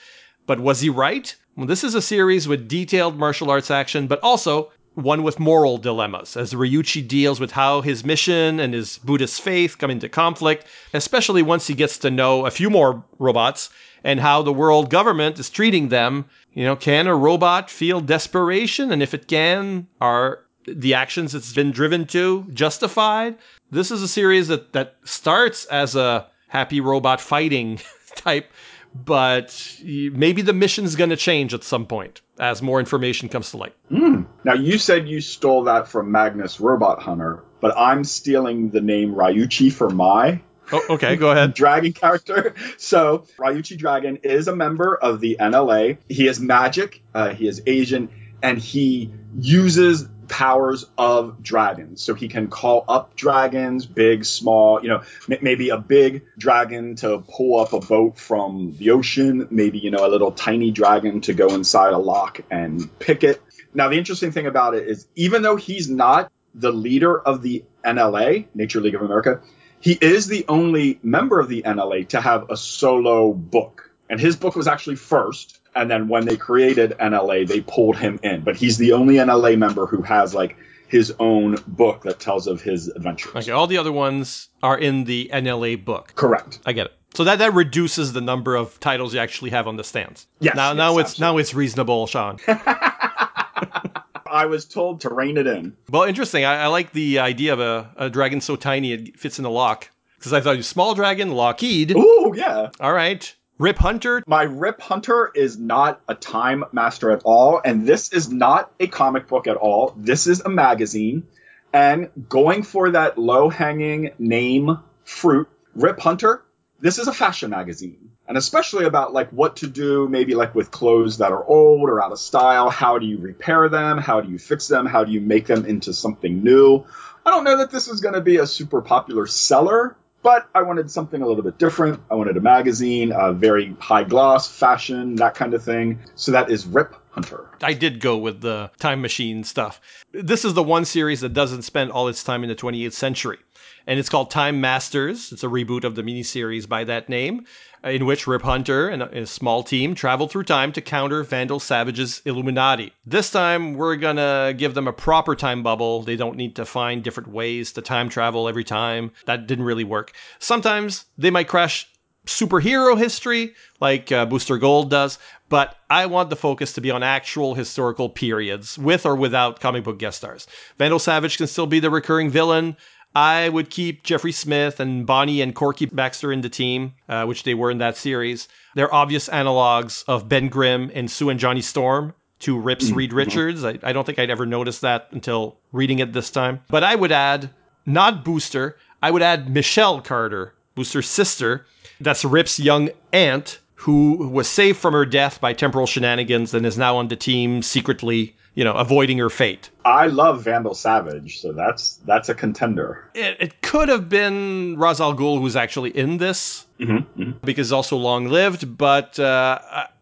But was he right? Well, this is a series with detailed martial arts action, but also one with moral dilemmas, as Ryuchi deals with how his mission and his Buddhist faith come into conflict, especially once he gets to know a few more robots and how the world government is treating them. You know, can a robot feel desperation? And if it can, are the actions it's been driven to justified? This is a series that, that starts as a happy robot fighting type but maybe the mission's going to change at some point as more information comes to light. Mm. Now, you said you stole that from Magnus Robot Hunter, but I'm stealing the name Ryuchi for my Oh, okay, go ahead. dragon character. So, Ryuchi Dragon is a member of the NLA. He is magic, uh, he is Asian, and he uses powers of dragons. So he can call up dragons, big, small, you know, maybe a big dragon to pull up a boat from the ocean, maybe, you know, a little tiny dragon to go inside a lock and pick it. Now, the interesting thing about it is even though he's not the leader of the NLA, Nature League of America, he is the only member of the NLA to have a solo book. And his book was actually first. And then when they created NLA, they pulled him in. But he's the only NLA member who has like his own book that tells of his adventures. Okay, all the other ones are in the NLA book. Correct. I get it. So that that reduces the number of titles you actually have on the stands. Yes, Now yes, now it's absolutely. now it's reasonable, Sean. I was told to rein it in. well, interesting. I, I like the idea of a, a dragon so tiny it fits in a lock. Because I thought you small dragon, Lockheed. Ooh, yeah. All right. Rip Hunter. My Rip Hunter is not a time master at all, and this is not a comic book at all. This is a magazine. And going for that low hanging name fruit, Rip Hunter, this is a fashion magazine. And especially about like what to do, maybe like with clothes that are old or out of style. How do you repair them? How do you fix them? How do you make them into something new? I don't know that this is going to be a super popular seller, but I wanted something a little bit different. I wanted a magazine, a very high gloss, fashion, that kind of thing. So that is Rip Hunter. I did go with the time machine stuff. This is the one series that doesn't spend all its time in the 28th century. And it's called Time Masters. It's a reboot of the miniseries by that name, in which Rip Hunter and a, small team travel through time to counter Vandal Savage's Illuminati. This time, we're gonna give them a proper time bubble. They don't need to find different ways to time travel every time. That didn't really work. Sometimes they might crash superhero history like uh, Booster Gold does, but I want the focus to be on actual historical periods with or without comic book guest stars. Vandal Savage can still be the recurring villain. I would keep Jeffrey Smith and Bonnie and Corky Baxter in the team, uh, which they were in that series. They're obvious analogs of Ben Grimm and Sue and Johnny Storm to Rip's Reed Richards. I, I don't think I'd ever noticed that until reading it this time. But I would add, not Booster, I would add Michelle Carter, Booster's sister. That's Rip's young aunt who was saved from her death by temporal shenanigans and is now on the team secretly, you know, avoiding her fate. I love Vandal Savage, so that's that's a contender. It, it could have been Ra's al Ghul who's actually in this Mm-hmm. because he's also long lived, but uh,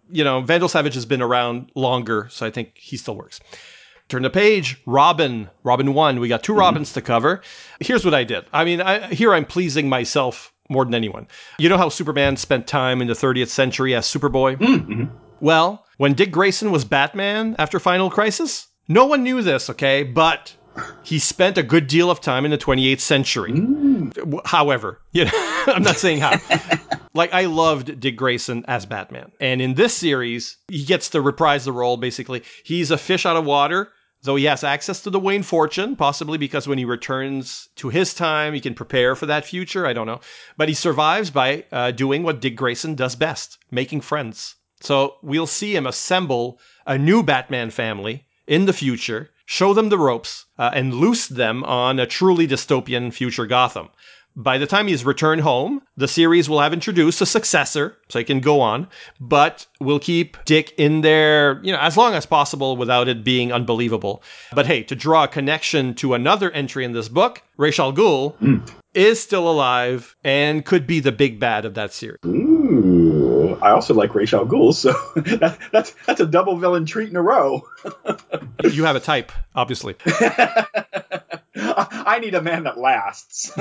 you know, Vandal Savage has been around longer, so I think he still works. Turn the page. Robin. Robin 1. We got 2 Robins to cover. Here's what I did. I mean, I, here I'm pleasing myself more than anyone. You know how Superman spent time in the 30th century as Superboy? Well, when Dick Grayson was Batman after Final Crisis, No one knew this, okay? But he spent a good deal of time in the 28th century. W- However, you know, I'm not saying how. like I loved Dick Grayson as Batman, and in this series, he gets to reprise the role. Basically, he's a fish out of water. So he has access to the Wayne fortune, possibly because when he returns to his time, he can prepare for that future. I don't know. But he survives by uh, doing what Dick Grayson does best making friends. So we'll see him assemble a new Batman family in the future, show them the ropes, uh, and loose them on a truly dystopian future Gotham. By the time he's returned home, the series will have introduced a successor, so he can go on, but we'll keep Dick in there, you know, as long as possible without it being unbelievable. But hey, to draw a connection to another entry in this book, Ra's al Ghul is still alive and could be the big bad of that series. Ooh, I also like Ra's al Ghul, so that, that's that's a double villain treat in a row. You have a type, obviously. I need a man that lasts.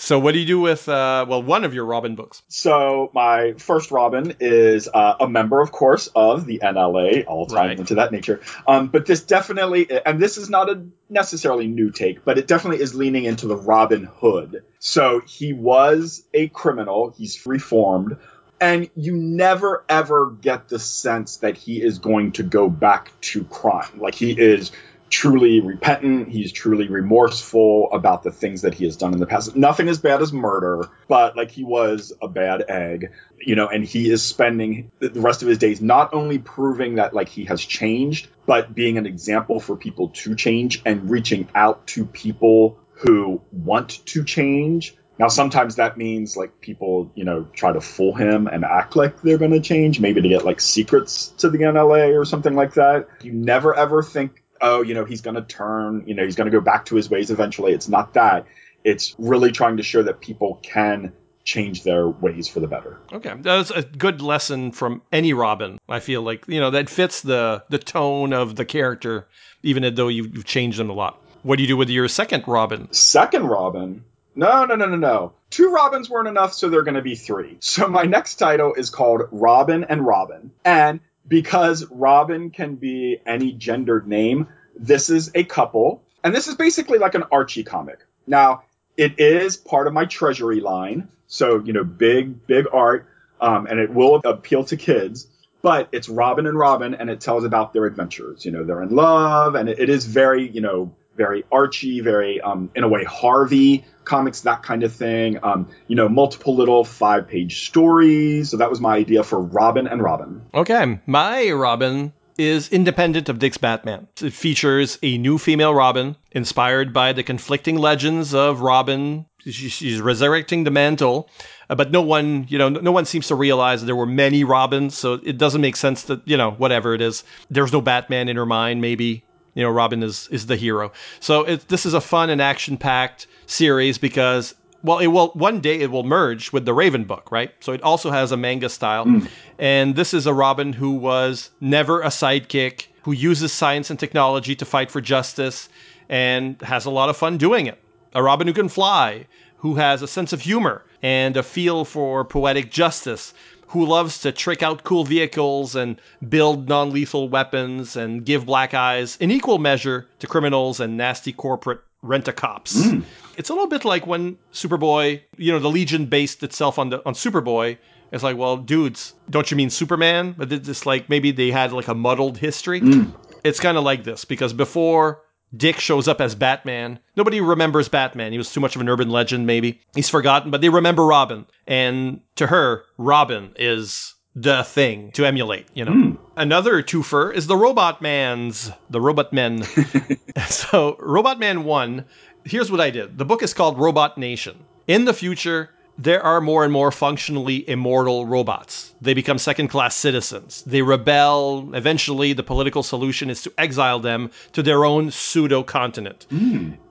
So what do you do with uh, well one of your Robin books? So my first Robin is uh, a member, of course, of the NLA, all time Right. into that nature. Um, but this definitely, and this is not a necessarily new take, but it definitely is leaning into the Robin Hood. So he was a criminal. He's reformed. And you never ever get the sense that he is going to go back to crime. Like he is truly repentant. He's truly remorseful about the things that he has done in the past. Nothing as bad as murder, but like he was a bad egg, you know, and he is spending the rest of his days not only proving that like he has changed, but being an example for people to change and reaching out to people who want to change. Now, sometimes that means like people, you know, try to fool him and act like they're going to change, maybe to get like secrets to the NLA or something like that. You never ever think, oh, you know, he's going to turn, you know, he's going to go back to his ways eventually. It's not that. It's really trying to show that people can change their ways for the better. Okay, that's a good lesson from any Robin. I feel like you know that fits the the tone of the character, even though you've, you've changed them a lot. What do you do with your second Robin? Second Robin. No, no, no, no, no. Two Robins weren't enough, so they're going to be three. So my next title is called Robin and Robin. And because Robin can be any gendered name, this is a couple. And this is basically like an Archie comic. Now, it is part of my treasury line. So, you know, big, big art. Um, and it will appeal to kids. But it's Robin and Robin, and it tells about their adventures. You know, they're in love, and it, it is very, you know, very Archie, very, um, in a way, Harvey comics, that kind of thing. Um, you know, multiple little five page stories. So that was my idea for Robin and Robin. Okay, my Robin is independent of Dick's Batman. It features a new female Robin, inspired by the conflicting legends of Robin. She's resurrecting the mantle, uh, but no one, you know, no one seems to realize there were many Robins, so it doesn't make sense that, you know, whatever it is. There's no Batman in her mind, maybe. You know, Robin is is the hero. So it, this is a fun and action packed series because well, it will one day it will merge with the Raven book, right? So it also has a manga style, hmm. and this is a Robin who was never a sidekick, who uses science and technology to fight for justice, and has a lot of fun doing it. A Robin who can fly, who has a sense of humor and a feel for poetic justice, who loves to trick out cool vehicles and build non lethal weapons and give black eyes in equal measure to criminals and nasty corporate rent a cops. Hmm. It's a little bit like when Superboy, you know, the Legion based itself on the on Superboy. It's like, well, dudes, don't you mean Superman? But it's just like maybe they had like a muddled history. Hmm. It's kind of like this because before Dick shows up as Batman. Nobody remembers Batman. He was too much of an urban legend, maybe. He's forgotten, but they remember Robin. And to her, Robin is the thing to emulate, you know. Hmm. Another twofer is the Robot Man's, the Robot Men. so, Robot Man 1, here's what I did. The book is called Robot Nation. In the future, there are more and more functionally immortal robots. They become second class citizens. They rebel. Eventually, the political solution is to exile them to their own pseudo continent.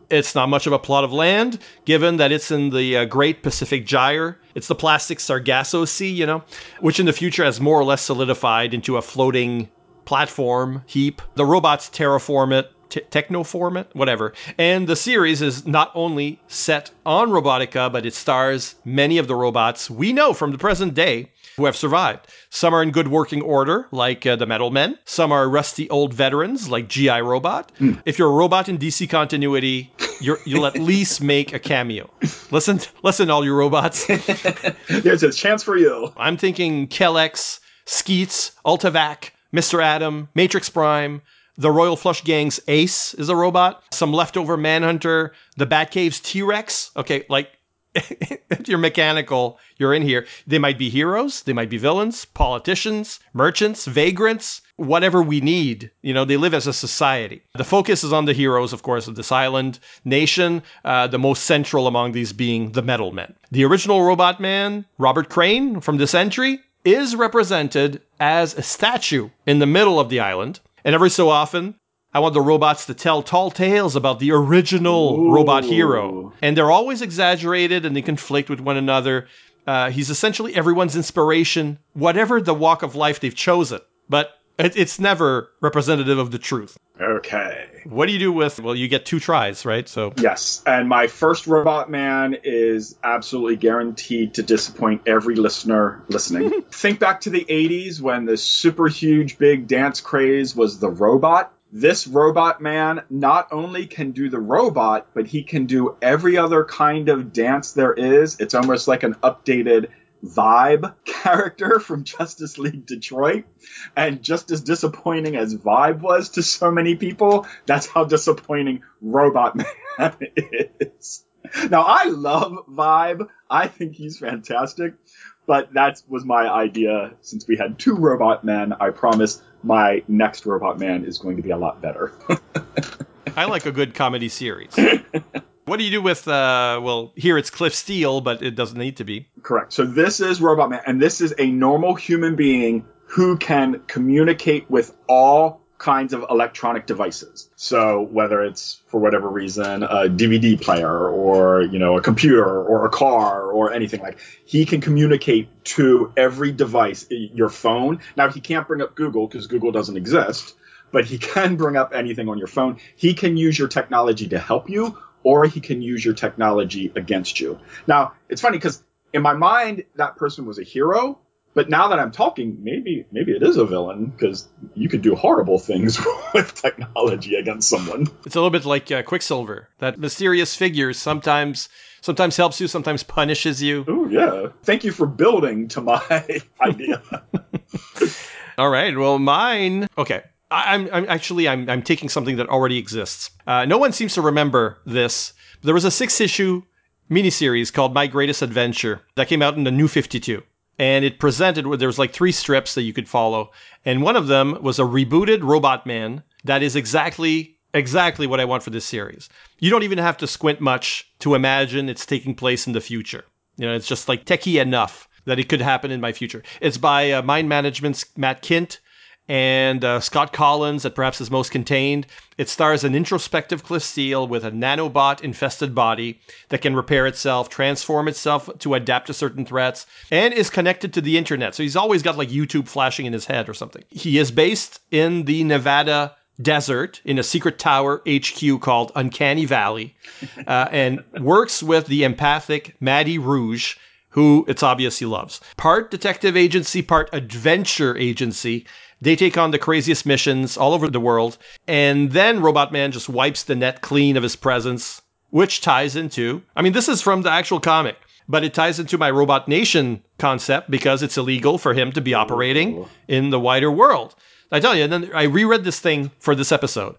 It's not much of a plot of land, given that it's in the uh, Great Pacific Gyre. It's the plastic Sargasso Sea, you know, which in the future has more or less solidified into a floating platform heap. The robots terraform it, T- Technoformat, whatever. And the series is not only set on Robotica, but it stars many of the robots we know from the present day who have survived. Some are in good working order, like uh, the Metal Men. Some are rusty old veterans, like GI Robot. If you're a robot in DC continuity, you're, you'll at least make a cameo. Listen, listen, all you robots. There's a chance for you. I'm thinking Kellex, Skeets, Ultivac, Mr. Atom, Matrix Prime, the Royal Flush Gang's Ace is a robot, some leftover Manhunter, the Batcave's T Rex. Okay, like you're mechanical, you're in here. They might be heroes, they might be villains, politicians, merchants, vagrants, whatever we need. You know, they live as a society. The focus is on the heroes, of course, of this island nation, uh, the most central among these being the Metal Men. The original Robot Man, Robert Crane from this entry, is represented as a statue in the middle of the island. And every so often, I want the robots to tell tall tales about the original robot hero. And they're always exaggerated and they conflict with one another. Uh, he's essentially everyone's inspiration, whatever the walk of life they've chosen. But it, it's never representative of the truth. Okay. What do you do with, well, you get two tries, right? So, Yes, and my first Robot Man is absolutely guaranteed to disappoint every listener listening. Think back to the 80s when the super huge big dance craze was the robot. This Robot Man not only can do the robot, but he can do every other kind of dance there is. It's almost like an updated Vibe character from Justice League Detroit. And just as disappointing as Vibe was to so many people, that's how disappointing Robot Man is. Now, I love Vibe. I think he's fantastic. But that was my idea. Since we had two Robot Men, I promise my next Robot Man is going to be a lot better. I like a good comedy series. what do you do with, uh, well, here it's Cliff Steele, but it doesn't need to be. Correct. So this is Robot Man, and this is a normal human being who can communicate with all kinds of electronic devices. So whether it's for whatever reason a DVD player or you know a computer or a car or anything like he can communicate to every device your phone. Now he can't bring up Google because Google doesn't exist, but he can bring up anything on your phone. He can use your technology to help you or he can use your technology against you. Now, it's funny cuz in my mind that person was a hero but now that I'm talking, maybe maybe it is a villain because you could do horrible things with technology against someone. It's a little bit like uh, Quicksilver. That mysterious figure sometimes sometimes helps you, sometimes punishes you. Oh yeah. Thank you for building to my idea. All right. Well, mine. Okay. I'm, I'm actually I'm, I'm taking something that already exists. Uh, no one seems to remember this. There was a six issue miniseries called My Greatest Adventure that came out in the New 52 and it presented where there was like three strips that you could follow. And one of them was a rebooted robot man that is exactly exactly what i want for this series. You don't even have to squint much to imagine it's taking place in the future. You know it's just like techie enough that it could happen in my future. It's by uh, mind management's Matt Kindt and uh, Scott Kolins at perhaps his most contained. It stars an introspective Cliff Steele with a nanobot infested body that can repair itself, transform itself to adapt to certain threats, and is connected to the internet. So he's always got like YouTube flashing in his head or something. He is based in the Nevada desert in a secret tower HQ called Uncanny Valley uh, and works with the empathic Maddie Rouge who it's obvious he loves. Part detective agency, part adventure agency. They take on the craziest missions all over the world, and then Robot Man just wipes the net clean of his presence, which ties into I mean, this is from the actual comic, but it ties into my Robot Nation concept because it's illegal for him to be operating in the wider world. I tell you, and then I reread this thing for this episode,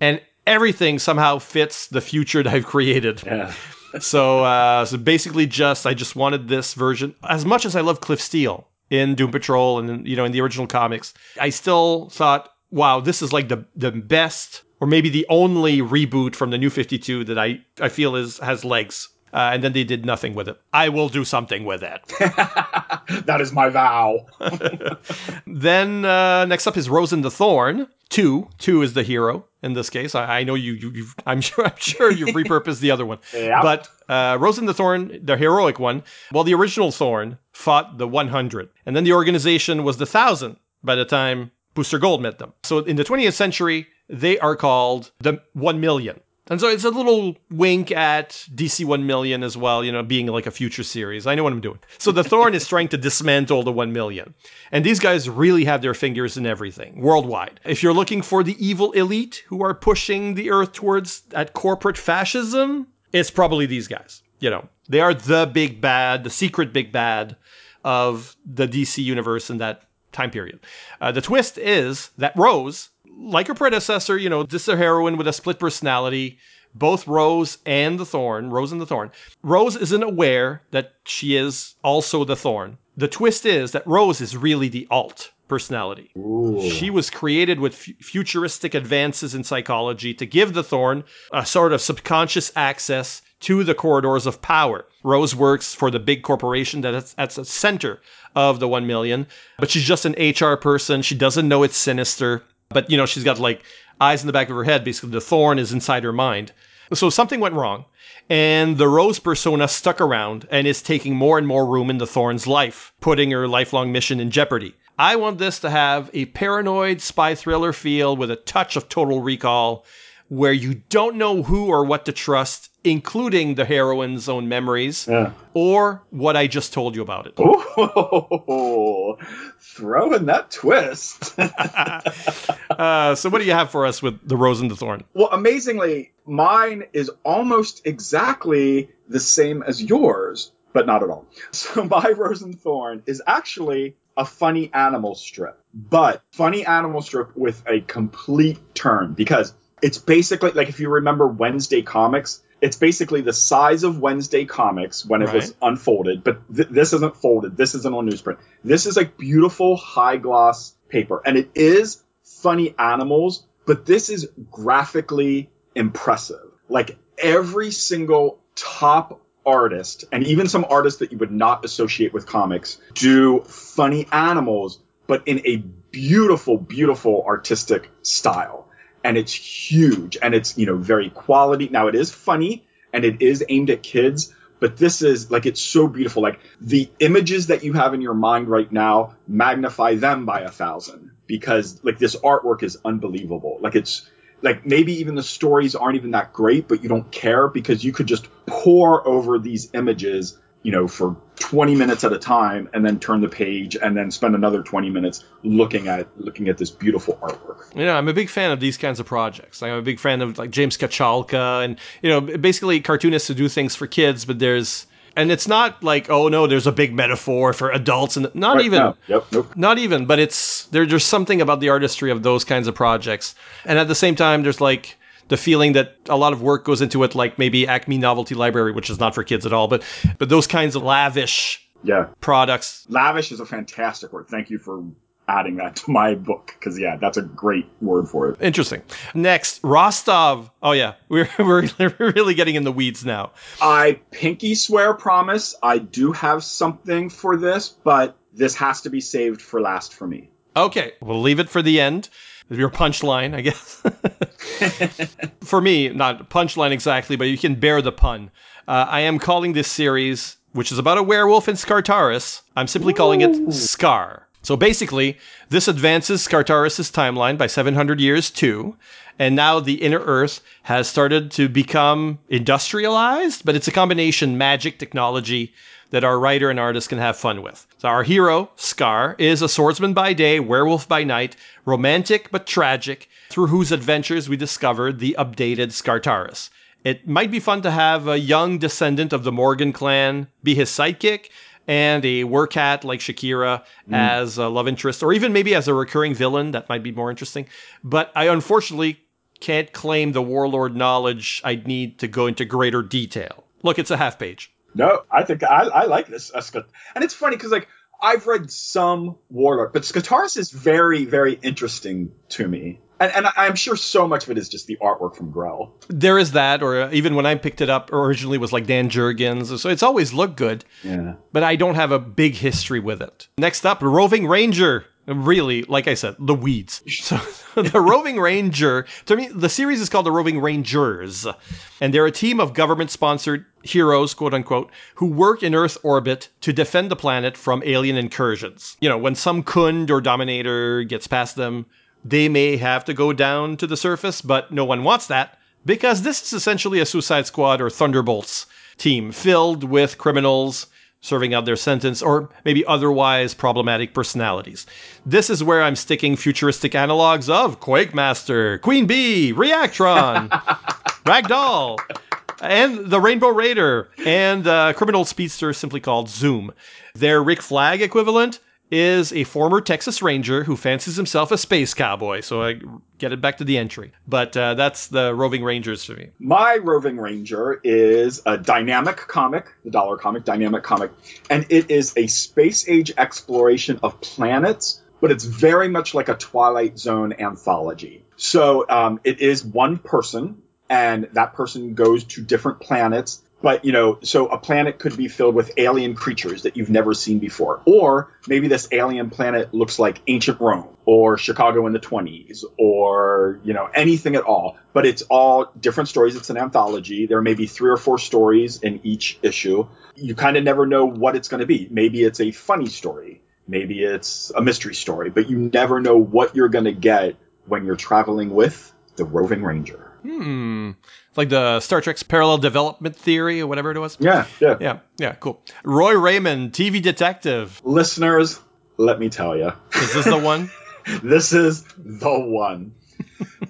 and everything somehow fits the future that I've created. Yeah. so, uh, so basically, just I just wanted this version. As much as I love Cliff Steele in Doom Patrol and you know in the original comics, I still thought, wow, this is like the the best or maybe the only reboot from the New Fifty Two that I I feel is has legs. Uh, and then they did nothing with it. I will do something with it. that is my vow. then uh, next up is Rose Rosen the Thorn. Two, two is the hero in this case. I, I know you, you, you've, I'm sure, I'm sure you've repurposed the other one. Yep. But uh, Rosen the Thorn, the heroic one. Well, the original Thorn fought the 100, and then the organization was the thousand by the time Booster Gold met them. So in the 20th century, they are called the 1 million. And so it's a little wink at DC 1 million as well, you know, being like a future series. I know what I'm doing. So the Thorn is trying to dismantle the 1 million. And these guys really have their fingers in everything worldwide. If you're looking for the evil elite who are pushing the earth towards that corporate fascism, it's probably these guys. You know, they are the big bad, the secret big bad of the DC universe in that time period. Uh, the twist is that Rose like her predecessor, you know, this is a heroine with a split personality. Both Rose and the Thorn, Rose and the Thorn. Rose isn't aware that she is also the Thorn. The twist is that Rose is really the alt personality. Ooh. She was created with f- futuristic advances in psychology to give the Thorn a sort of subconscious access to the corridors of power. Rose works for the big corporation that's at the center of the 1 million, but she's just an HR person. She doesn't know it's sinister. But, you know, she's got like eyes in the back of her head. Basically, the thorn is inside her mind. So something went wrong, and the Rose persona stuck around and is taking more and more room in the Thorn's life, putting her lifelong mission in jeopardy. I want this to have a paranoid spy thriller feel with a touch of total recall, where you don't know who or what to trust, including the heroine's own memories, Yeah. or what I just told you about it. Ooh, throw in that twist. Uh, so, what do you have for us with the Rose and the Thorn? well, amazingly, mine is almost exactly the same as yours, but not at all. So my Rose and Thorn is actually a funny animal strip, but funny animal strip with a complete turn because it's basically like if you remember Wednesday comics, it's basically the size of Wednesday comics when it was unfolded, but th- this isn't folded. This isn't on newsprint. This is like beautiful high gloss paper, and it is funny animals, but this is graphically impressive. Like every single top artist, and even some artists that you would not associate with comics, do funny animals, but in a beautiful, beautiful artistic style. And it's huge and it's, you know, very quality. Now it is funny and it is aimed at kids, but this is like it's so beautiful. Like the images that you have in your mind right now, magnify them by a thousand because like this artwork is unbelievable. Like it's like maybe even the stories aren't even that great, but you don't care because you could just pour over these images, you know, for 20 minutes at a time and then turn the page and then spend another 20 minutes looking at looking at this beautiful artwork. You know, I'm a big fan of these kinds of projects. I'm a big fan of like James Kochalka and you know, basically cartoonists who do things for kids, but there's and it's not like oh no, there's a big metaphor for adults and not Right even now. Yep. Nope. not even, but it's there, there's something about the artistry of those kinds of projects. And at the same time there's like the feeling that a lot of work goes into it like maybe Acme Novelty Library, which is not for kids at all, but but those kinds of lavish Yeah. products Lavish is a fantastic word. Thank you for adding that to my book because yeah, that's a great word for it. Interesting. Next, Rostov. Oh yeah, we're we're really getting in the weeds now. I pinky swear promise I do have something for this, but this has to be saved for last for me. Okay, we'll leave it for the end. Your punchline, I guess. for me, not punchline exactly, but you can bear the pun. Uh, I am calling this series, which is about a werewolf in Skartaris, I'm simply calling it Scar. So basically, this advances Skartaris' timeline by 700 years too, and now the Inner Earth has started to become industrialized, but it's a combination magic technology that our writer and artist can have fun with. So our hero, Scar, is a swordsman by day, werewolf by night, romantic but tragic, through whose adventures we discover the updated Skartaris. It might be fun to have a young descendant of the Morgan clan be his sidekick, and a workat like Shakira mm. as a love interest, or even maybe as a recurring villain. That might be more interesting. But I unfortunately can't claim the warlord knowledge I'd need to go into greater detail. Look, it's a half page. No, I think I, I like this. And it's funny because like I've read some Warlord, but Skartaris is very very interesting to me. And, and I'm sure so much of it is just the artwork from Grell. There is that, or uh, even when I picked it up originally, was like Dan Jurgens. So it's always looked good, Yeah. but I don't have a big history with it. Next up, Roving Ranger. Really, like I said, the weeds. So the Roving Ranger, to me, the series is called the Roving Rangers. And they're a team of government sponsored heroes, quote unquote, who work in Earth orbit to defend the planet from alien incursions. You know, when some Khund or Dominator gets past them, they may have to go down to the surface, but no one wants that because this is essentially a Suicide Squad or Thunderbolts team filled with criminals serving out their sentence or maybe otherwise problematic personalities. This is where I'm sticking futuristic analogs of Quake Master, Queen Bee, Reactron, Ragdoll, and the Rainbow Raider, and uh, criminal speedster simply called Zoom. Their Rick Flag equivalent is a former Texas Ranger who fancies himself a space cowboy. So I get it back to the entry. But uh, that's the Roving Rangers for me. My Roving Ranger is a dynamic comic, the dollar comic, dynamic comic, and it is a space age exploration of planets, but it's very much like a Twilight Zone anthology. So um, it is one person, and that person goes to different planets but you know so a planet could be filled with alien creatures that you've never seen before. Or maybe this alien planet looks like ancient rome or chicago in the 20s or you know anything at all. But it's all different stories. It's an anthology. There may be three or four stories in each issue. You kind of never know what it's going to be. Maybe it's a funny story. Maybe it's a mystery story. But you never know what you're going to get when you're traveling with the roving ranger Hmm. Like the Star Trek's parallel development theory or whatever it was. Yeah, yeah. Yeah, yeah, cool. Roy Raymond, TV detective. Listeners, let me tell you. Is this the one? this is the one.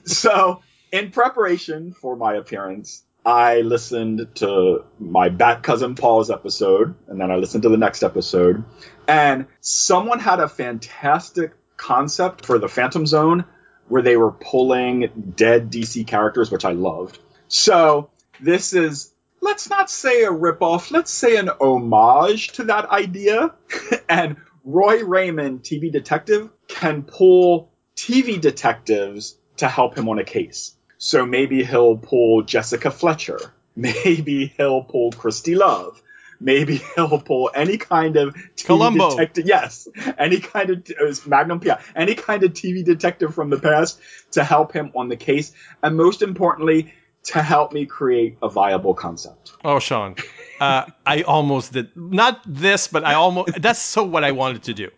so, in preparation for my appearance, I listened to my Bat Cousin Paul's episode, and then I listened to the next episode. And someone had a fantastic concept for the Phantom Zone where they were pulling dead DC characters, which I loved. So this is, let's not say a ripoff, let's say an homage to that idea. and Roy Raymond, TV detective, can pull TV detectives to help him on a case. So maybe he'll pull Jessica Fletcher. Maybe he'll pull Christie Love maybe he'll pull any kind of TV Columbo. detective. Yes, any kind of uh, Magnum PI, any kind of TV detective from the past to help him on the case, and most importantly, to help me create a viable concept. Oh, Sean, uh, I almost did not this, but I almost that's so what I wanted to do.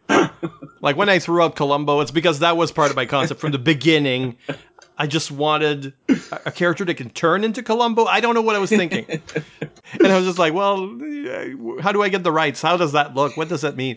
Like when I threw out Columbo, it's because that was part of my concept from the beginning. I just wanted a, character that can turn into Columbo. I don't know what I was thinking. and I was just like, well, how do I get the rights? How does that look? What does that mean?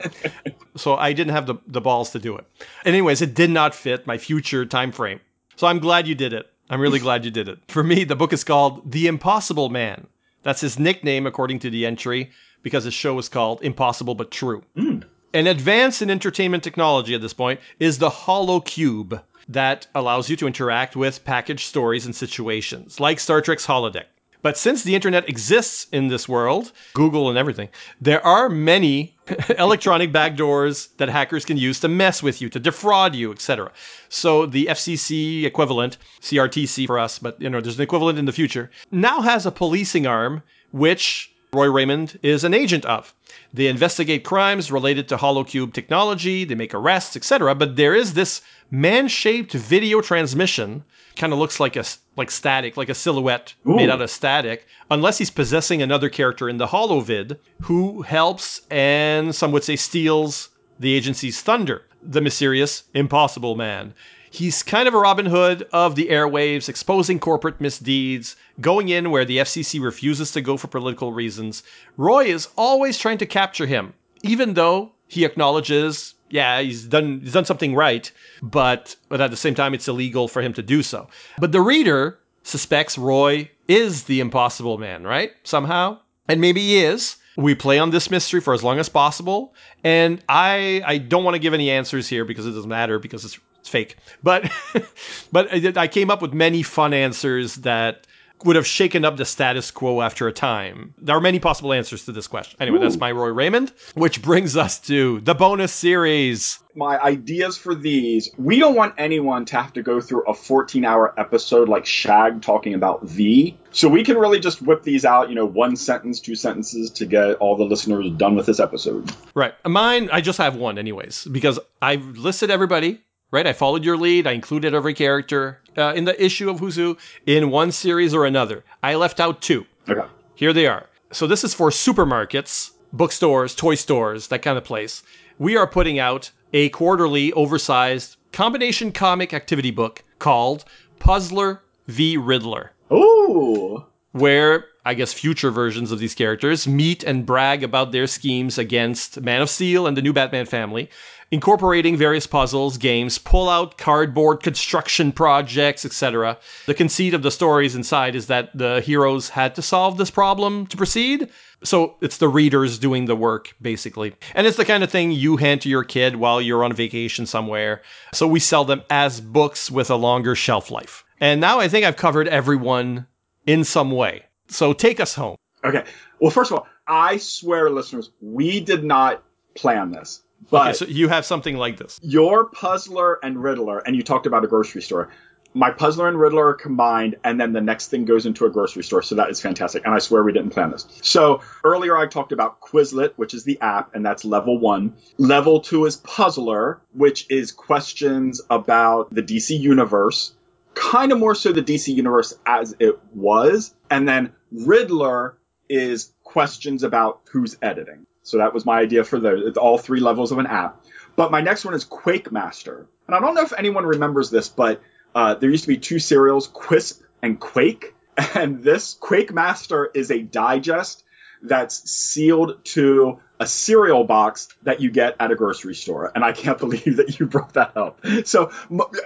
So I didn't have the, the balls to do it. And Anyways, it did not fit my future time frame. So I'm glad you did it. I'm really glad you did it. For me, the book is called The Impossible Man. That's his nickname, according to the entry, because his show is called Impossible But True. Hmm. An advance in entertainment technology at this point is the HoloCube that allows you to interact with packaged stories and situations, like Star Trek's holodeck. But since the internet exists in this world, Google and everything, there are many electronic backdoors that hackers can use to mess with you, to defraud you, etc. So the FCC equivalent, CRTC for us, but you know, there's an equivalent in the future, now has a policing arm which Roy Raymond is an agent of. They investigate crimes related to HoloCube technology, they make arrests, etc. But there is this man-shaped video transmission, kind of looks like a like static, like a silhouette made out of static, unless he's possessing another character in the HoloVid who helps and some would say steals the agency's thunder, the mysterious Impossible Man. He's kind of a Robin Hood of the airwaves, exposing corporate misdeeds, going in where the FCC refuses to go for political reasons. Roy is always trying to capture him, even though he acknowledges, yeah, he's done he's done something right, but but at the same time it's illegal for him to do so. But the reader suspects Roy is the impossible man, right? Somehow. And maybe he is. We play on this mystery for as long as possible, and I I don't want to give any answers here because it doesn't matter because it's it's fake. But but I, I came up with many fun answers that would have shaken up the status quo after a time. There are many possible answers to this question. Anyway, that's my Roy Raymond, which brings us to the bonus series. My ideas for these we don't want anyone to have to go through a 14 hour episode like Shagg talking about V. So we can really just whip these out, you know, one sentence, two sentences to get all the listeners done with this episode. Right. Mine, I just have one, anyways, because I've listed everybody. Right, I followed your lead. I included every character uh, in the issue of Who's Who in one series or another. I left out two. Okay. Here they are. So this is for supermarkets, bookstores, toy stores, that kind of place. We are putting out a quarterly, oversized combination comic activity book called Puzzler v Riddler, Ooh. where I guess future versions of these characters meet and brag about their schemes against Man of Steel and the new Batman family, incorporating various puzzles, games, pull out cardboard construction projects, etc. The conceit of the stories inside is that the heroes had to solve this problem to proceed. So it's the readers doing the work, basically. And it's the kind of thing you hand to your kid while you're on vacation somewhere. So we sell them as books with a longer shelf life. And now I think I've covered everyone in some way. So take us home. Okay. Well, first of all, I swear, listeners, we did not plan this. But Okay, so you have something like this. your puzzler and riddler, and you talked about a grocery store. My puzzler and riddler are combined, and then the next thing goes into a grocery store. So that is fantastic. And I swear we didn't plan this. So earlier I talked about Quizlet, which is the app, and that's level one. Level two is Puzzler, which is questions about the DC universe, kind of more so the DC universe as it was. And then Riddler is questions about who's editing. So that was my idea for the all three levels of an app. But my next one is Quake Master. And I don't know if anyone remembers this, but uh, there used to be two cereals, Quisp and Quake. And this Quake Master is a digest that's sealed to a cereal box that you get at a grocery store. And I can't believe that you brought that up. So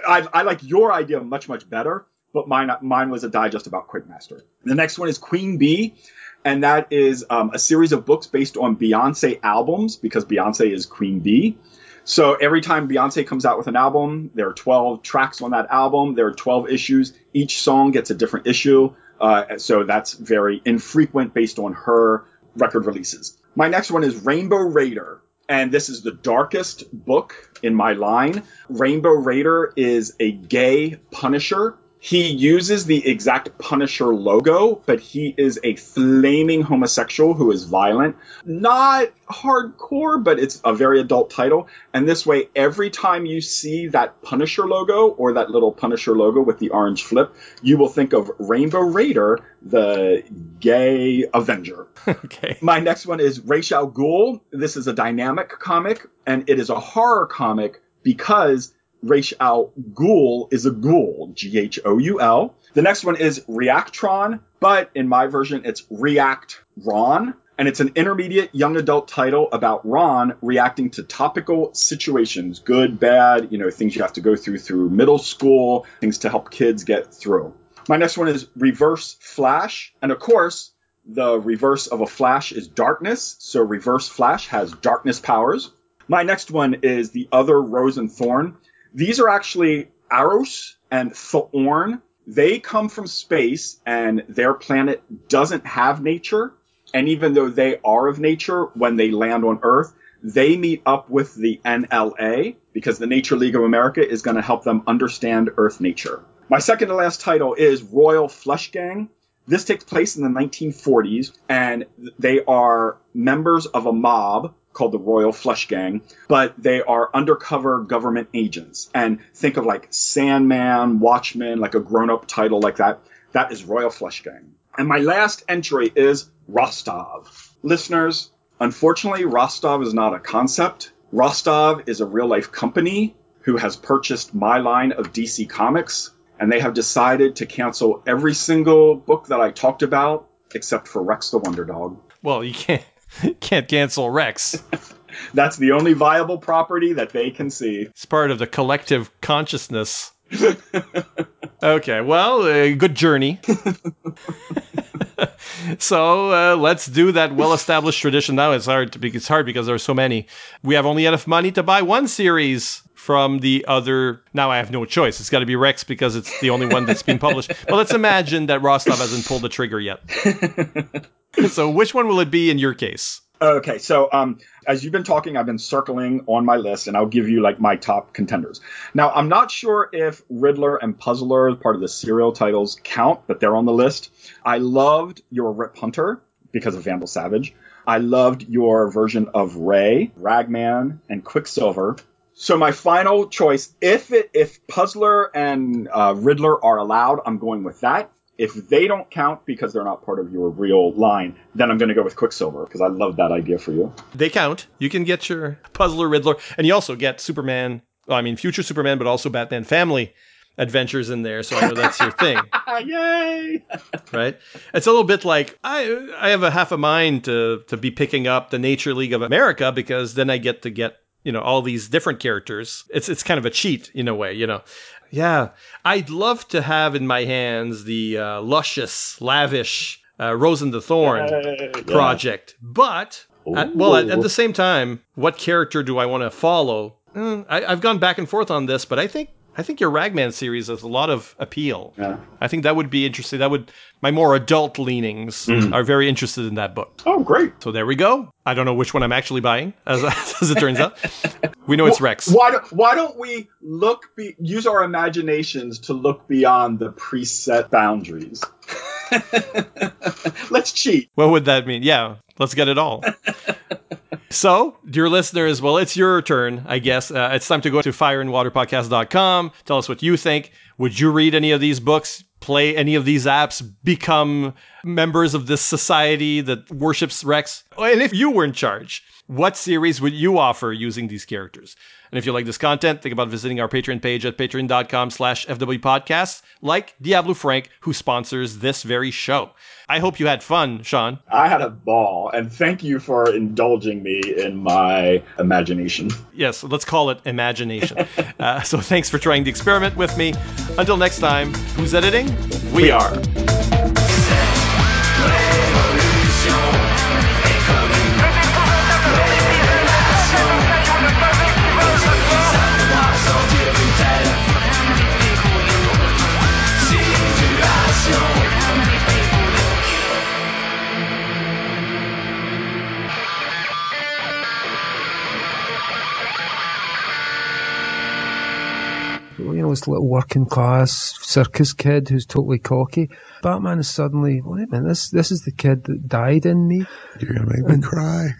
I like your idea much, much better, but mine, mine was a digest about Quake Master. The next one is Queen Bee. And that is um, a series of books based on Beyonce albums because Beyonce is Queen Bee. So every time Beyonce comes out with an album, there are 12 tracks on that album. There are 12 issues. Each song gets a different issue. Uh, so that's very infrequent based on her record releases. My next one is Rainbow Raider. And this is the darkest book in my line. Rainbow Raider is a gay Punisher. He uses the exact Punisher logo, but he is a flaming homosexual who is violent. Not hardcore, but it's a very adult title. And this way, every time you see that Punisher logo or that little Punisher logo with the orange flip, you will think of Rainbow Raider, the gay Avenger. okay. My next one is Ra's al Ghul. This is a dynamic comic, and it is a horror comic because Ra's al Ghul is a ghoul, G-H-O-U-L. The next one is Reactron, but in my version, it's React Ron. And it's an intermediate young adult title about Ron reacting to topical situations, good, bad, you know, things you have to go through through middle school, things to help kids get through. My next one is Reverse Flash. And of course, the reverse of a flash is darkness. So Reverse Flash has darkness powers. My next one is the other Rose and Thorn. These are actually Aros and Thorn. They come from space and their planet doesn't have nature. And even though they are of nature, when they land on Earth, they meet up with the NLA because the Nature League of America is going to help them understand Earth nature. My second to last title is Royal Flush Gang. This takes place in the 1940s, and they are members of a mob called the Royal Flush Gang, but they are undercover government agents. And think of like Sandman, Watchmen, like a grown up title like that. That is Royal Flush Gang. And my last entry is Rostov. Listeners, unfortunately, Rostov is not a concept. Rostov is a real life company who has purchased my line of DC Comics, and they have decided to cancel every single book that I talked about except for Rex the Wonder Dog. Well, you can't can't cancel Rex. That's the only viable property that they can see. It's part of the collective consciousness. okay, well, uh, good journey. so uh, let's do that well-established tradition. Now it's hard to be, it's hard because there are so many. We have only enough money to buy one series from the other. Now I have no choice. It's got to be Rex because it's the only one that's been published. But let's imagine that Rostov hasn't pulled the trigger yet. so which one will it be in your case? Okay, so um, as you've been talking, I've been circling on my list, and I'll give you like my top contenders. Now, I'm not sure if Riddler and Puzzler, part of the serial titles, count, but they're on the list. I loved your Rip Hunter because of Vandal Savage. I loved your version of Ray, Ragman, and Quicksilver. So my final choice, if it, if Puzzler and uh, Riddler are allowed, I'm going with that. If they don't count because they're not part of your real line, then I'm going to go with Quicksilver because I love that idea for you. They count. You can get your Puzzler Riddler, and you also get Superman Well, I mean, future Superman, but also Batman Family adventures in there. So I know that's your thing. Yay! right? It's a little bit like I I have a half a mind to to be picking up the Nature League of America because then I get to get you know all these different characters. It's it's kind of a cheat in a way, you know. Yeah, I'd love to have in my hands the uh, luscious, lavish uh, Rose and the Thorn yeah. project, but at, well, at, at the same time, what character do I want to follow? Mm, I, I've gone back and forth on this, but I think I think your Ragman series has a lot of appeal. Yeah. I think that would be interesting. That would my more adult leanings mm. are very interested in that book. Oh, great. So there we go. I don't know which one I'm actually buying, as, as it turns out. We know it's Rex. Why don't Why don't we look be, use our imaginations to look beyond the preset boundaries? Let's cheat. What would that mean? Yeah, let's get it all. so, dear listeners, well, it's your turn, I guess. Uh, it's time to go to fireandwaterpodcast.com. Tell us what you think. Would you read any of these books? Play any of these apps? Become members of this society that worships Rex? And if you were in charge, what series would you offer using these characters? And if you like this content, think about visiting our Patreon page at patreon.com slash fwpodcasts, like Diablo Frank, who sponsors this very show. I hope you had fun, Sean. I had a ball, and thank you for indulging me in my imagination. Yes, let's call it imagination. uh, so thanks for trying the experiment with me. Until next time, who's editing? We, are. This little working class circus kid who's totally cocky. Batman is suddenly, wait a minute, this this is the kid that died in me. You're gonna make me cry.